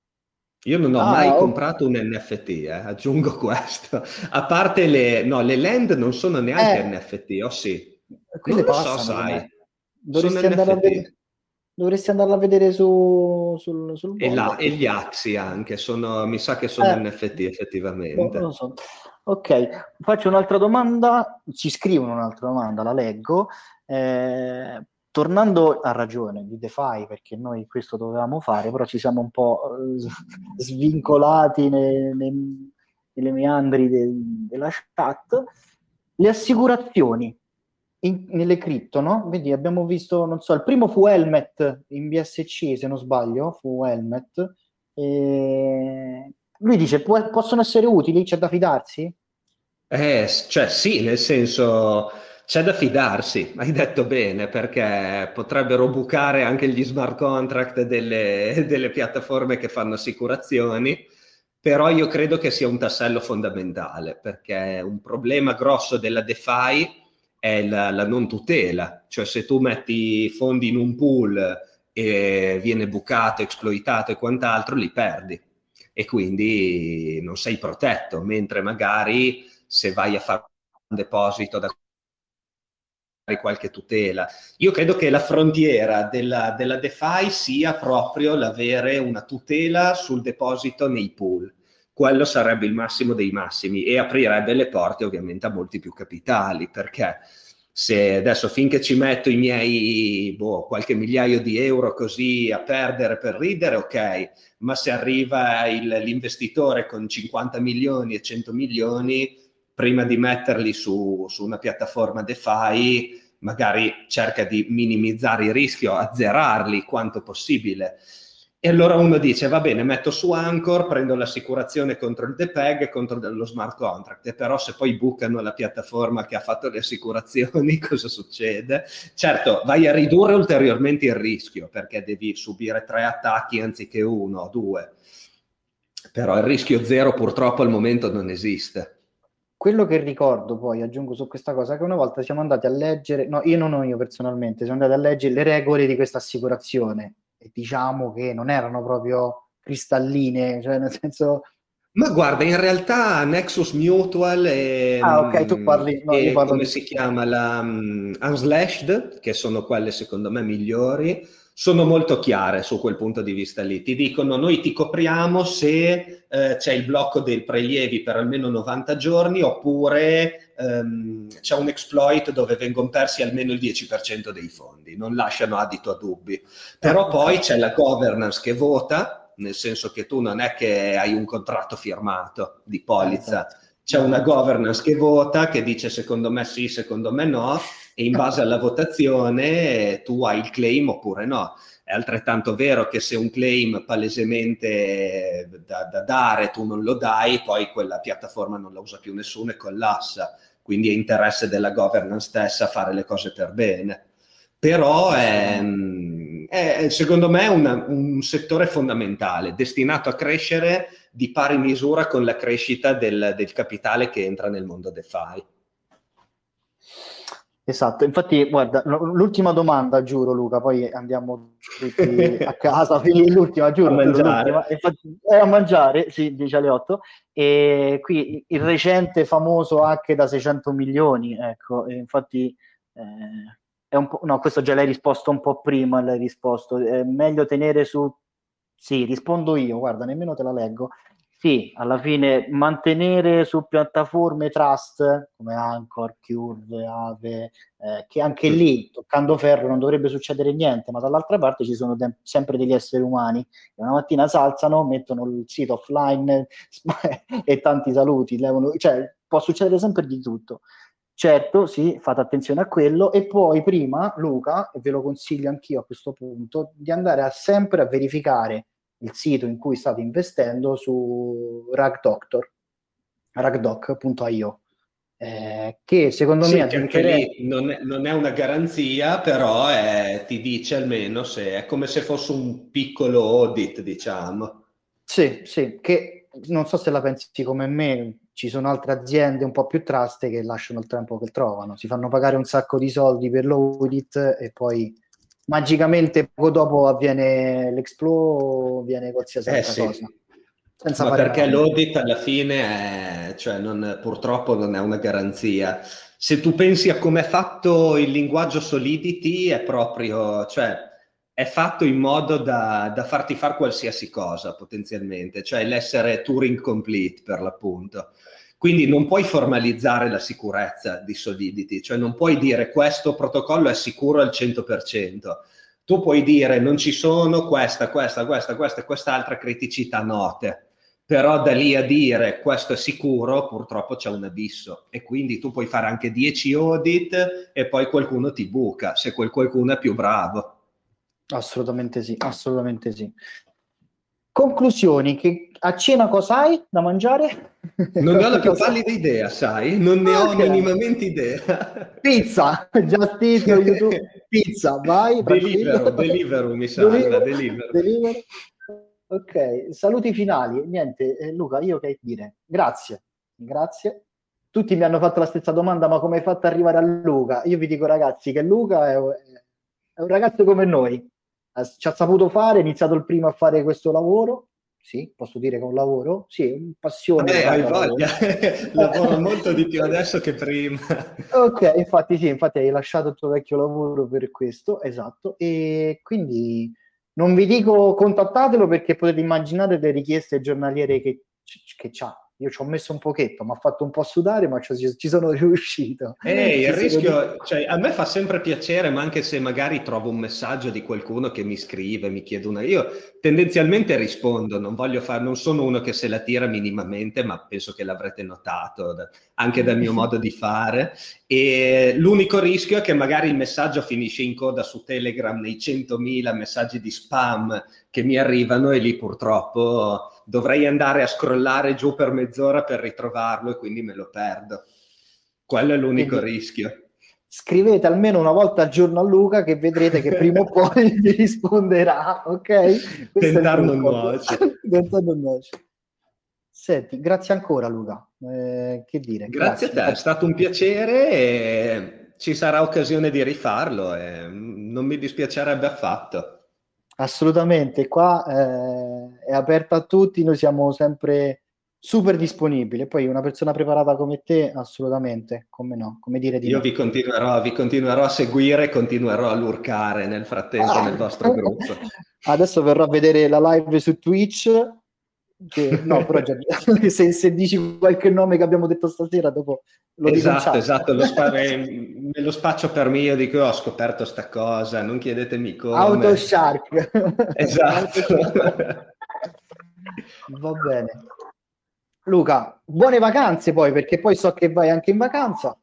Io non ho ah, mai oh. comprato un NFT, eh, aggiungo [LAUGHS] questo. A parte le... No, le land non sono neanche eh, NFT, o oh sì? Non lo so, sai. Dovresti andare, vedere, dovresti andarla a vedere su, sul, sul e, la, e, gli Axi anche, sono, mi sa che sono eh, NFT effettivamente. Non lo so. Ok, faccio un'altra domanda, ci scrivono un'altra domanda, la leggo. Eh, tornando a ragione di DeFi, perché noi questo dovevamo fare, però ci siamo un po' eh, [LAUGHS] svincolati nei, nei, nelle meandri de, della chat, le assicurazioni in, nelle cripto, no? Vedi, abbiamo visto, non so, il primo fu Helmet in BSC, se non sbaglio, fu Helmet. E... Lui dice, possono essere utili? C'è da fidarsi? Eh, cioè sì, nel senso c'è da fidarsi, [LAUGHS] hai detto bene, perché potrebbero bucare anche gli smart contract delle, [LAUGHS] delle piattaforme che fanno assicurazioni, però io credo che sia un tassello fondamentale, perché un problema grosso della DeFi è la, la non tutela, cioè se tu metti fondi in un pool e viene bucato, esploitato e quant'altro, li perdi. E quindi non sei protetto, mentre magari se vai a fare un deposito da qualche tutela. Io credo che la frontiera della, della DeFi sia proprio l'avere una tutela sul deposito nei pool. Quello sarebbe il massimo dei massimi e aprirebbe le porte ovviamente a molti più capitali, perché se adesso finché ci metto i miei boh, qualche migliaio di euro così a perdere per ridere, ok, ma se arriva il, l'investitore con 50 milioni e 100 milioni, prima di metterli su, su una piattaforma DeFi, magari cerca di minimizzare il rischio, azzerarli quanto possibile. E allora uno dice, va bene, metto su Anchor, prendo l'assicurazione contro il DPEG e contro lo smart contract, e però se poi bucano la piattaforma che ha fatto le assicurazioni, [LAUGHS] cosa succede? Certo, vai a ridurre ulteriormente il rischio, perché devi subire tre attacchi anziché uno o due. Però il rischio zero purtroppo al momento non esiste. Quello che ricordo poi, aggiungo su questa cosa, che una volta siamo andati a leggere, no, io non ho io personalmente, siamo andati a leggere le regole di questa assicurazione e diciamo che non erano proprio cristalline, cioè nel senso... Ma guarda, in realtà Nexus Mutual e... Ah, ok, tu parli... No, e, come di... si chiama? La um, Unslashed, che sono quelle secondo me migliori, sono molto chiare su quel punto di vista lì. Ti dicono noi ti copriamo se eh, c'è il blocco dei prelievi per almeno 90 giorni oppure ehm, c'è un exploit dove vengono persi almeno il 10% dei fondi, non lasciano adito a dubbi. Però poi c'è la governance che vota, nel senso che tu non è che hai un contratto firmato di polizza, esatto. c'è una governance che vota, che dice secondo me sì, secondo me no, e in base alla votazione tu hai il claim oppure no. È altrettanto vero che se un claim palesemente da, da dare tu non lo dai, poi quella piattaforma non la usa più nessuno e collassa. Quindi è interesse della governance stessa fare le cose per bene. Però è, è secondo me una, un settore fondamentale, destinato a crescere di pari misura con la crescita del, del capitale che entra nel mondo DeFi. Esatto, infatti, guarda, l'ultima domanda, giuro Luca, poi andiamo tutti [LAUGHS] a casa, l'ultima, giuro, a mangiare. Infatti, è a mangiare, sì, dice alle 8, e qui il recente famoso hack da 600 milioni, ecco, infatti eh, è un po', no, questo già l'hai risposto un po' prima, l'hai risposto, è meglio tenere su, sì, rispondo io, guarda, nemmeno te la leggo, sì, alla fine mantenere su piattaforme trust come Anchor, Curve, Ave, eh, che anche lì, toccando ferro, non dovrebbe succedere niente, ma dall'altra parte ci sono de- sempre degli esseri umani che una mattina si alzano, mettono il sito offline [LAUGHS] e tanti saluti, levano, cioè può succedere sempre di tutto. Certo, sì, fate attenzione a quello e poi prima, Luca, e ve lo consiglio anch'io a questo punto, di andare a sempre a verificare il sito in cui state investendo su RagDoctor, ragdoc.io. Eh, che secondo sì, me aggiungerei... non, è, non, è, una garanzia, però è, ti dice almeno se è come se fosse un piccolo audit, diciamo. Sì, sì, che non so se la pensi come me, ci sono altre aziende un po' più traste che lasciano il tempo che trovano, si fanno pagare un sacco di soldi per l'audit e poi magicamente poco dopo avviene l'explo, viene qualsiasi eh, altra sì. cosa. Senza Ma perché male. l'audit alla fine è, cioè non, purtroppo non è una garanzia. Se tu pensi a come è fatto il linguaggio Solidity, è proprio, cioè, è fatto in modo da, da farti fare qualsiasi cosa potenzialmente, cioè l'essere Turing complete per l'appunto. Quindi non puoi formalizzare la sicurezza di Solidity, cioè non puoi dire questo protocollo è sicuro al 100%. Tu puoi dire non ci sono questa, questa, questa, questa e quest'altra criticità note, però da lì a dire questo è sicuro purtroppo c'è un abisso e quindi tu puoi fare anche 10 audit e poi qualcuno ti buca se quel qualcuno è più bravo. Assolutamente sì, assolutamente sì. Conclusioni, che a cena cosa hai da mangiare? Non ne ho la [LAUGHS] più pallida idea, sai? Non ne okay. ho minimamente idea. Pizza, [LAUGHS] già titolo YouTube, pizza, vai. Delivero, Delivero mi sa. Delivero. Delivero. Ok, saluti finali. Niente, eh, Luca, io che dire? Grazie, grazie. Tutti mi hanno fatto la stessa domanda, ma come hai fatto ad arrivare a Luca? Io vi dico ragazzi che Luca è, è un ragazzo come noi, ci ha saputo fare, è iniziato il primo a fare questo lavoro, sì, posso dire che è un lavoro, sì, un passione. Vabbè, hai voglia, [LAUGHS] lavoro molto di più adesso che prima. ok, infatti sì, infatti hai lasciato il tuo vecchio lavoro per questo, esatto, e quindi non vi dico contattatelo perché potete immaginare le richieste giornaliere che, che ha io ci ho messo un pochetto, mi ha fatto un po' sudare, ma ci, ci sono [LAUGHS] riuscito. Ehi, il rischio, cioè, a me fa sempre piacere, ma anche se magari trovo un messaggio di qualcuno che mi scrive, mi chiede una... Io tendenzialmente rispondo, non voglio fare, non sono uno che se la tira minimamente, ma penso che l'avrete notato anche dal mio [LAUGHS] modo di fare. E l'unico rischio è che magari il messaggio finisce in coda su Telegram nei 100.000 messaggi di spam che mi arrivano e lì purtroppo dovrei andare a scrollare giù per mezz'ora per ritrovarlo e quindi me lo perdo. Quello è l'unico quindi, rischio. Scrivete almeno una volta al giorno a Luca che vedrete che prima o poi vi risponderà, ok? Tentar non nuoce. [LAUGHS] Tentar non nuoce. Senti, grazie ancora Luca. Eh, che dire? Grazie, grazie, a te, è stato un piacere e ci sarà occasione di rifarlo e non mi dispiacerebbe affatto. Assolutamente, qua eh, è aperta a tutti, noi siamo sempre super disponibili. Poi una persona preparata come te, assolutamente, come no, come dire di Io no. vi continuerò, vi continuerò a seguire, continuerò a lurcare nel frattempo ah. nel vostro gruppo. [LAUGHS] Adesso verrò a vedere la live su Twitch. Che, no, però già, [LAUGHS] se, se, dici qualche nome che abbiamo detto stasera, dopo lo Esatto, esatto, lo spa- me lo spaccio per me, io dico, ho scoperto sta cosa, non chiedetemi come. Autoshark. Esatto. [LAUGHS] Va bene. Luca, buone vacanze poi, perché poi so che vai anche in vacanza.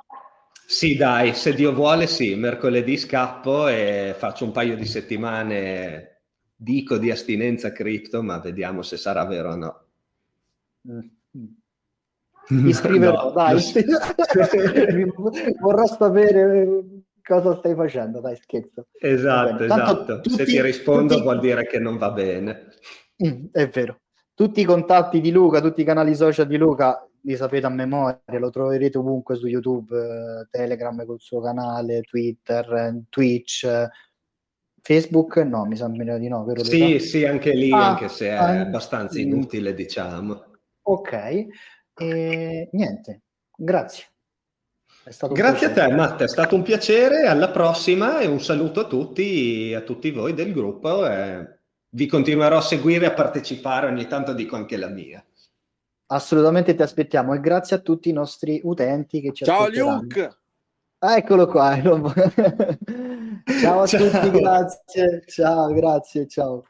Sì, dai, se Dio vuole, sì, mercoledì scappo e faccio un paio di settimane dico di astinenza cripto, ma vediamo se sarà vero o no. Mi scriverò, [LAUGHS] no, dai. [LAUGHS] Vorrò sapere cosa stai facendo, dai, scherzo. Esatto, esatto. Tutti, se ti rispondo tutti... vuol dire che non va bene. Mm, è vero. Tutti i contatti di Luca, tutti i canali social di Luca li sapete a memoria, lo troverete ovunque su YouTube, eh, Telegram col suo canale, Twitter, eh, Twitch, eh, Facebook no, mi sembra di no, vero? Sì, sì, anche lì, ah, anche se è ah, abbastanza inutile, diciamo. Ok, e niente, grazie. Grazie a te, Matt, è stato un piacere. Alla prossima e un saluto a tutti, a tutti voi del gruppo. Vi continuerò a seguire e a partecipare, ogni tanto dico anche la mia. Assolutamente ti aspettiamo e grazie a tutti i nostri utenti che ci Ciao Luke! Ah, eccolo qua. [LAUGHS] [LAUGHS] Ciao a ciao. tutti, grazie. Ciao, grazie, ciao.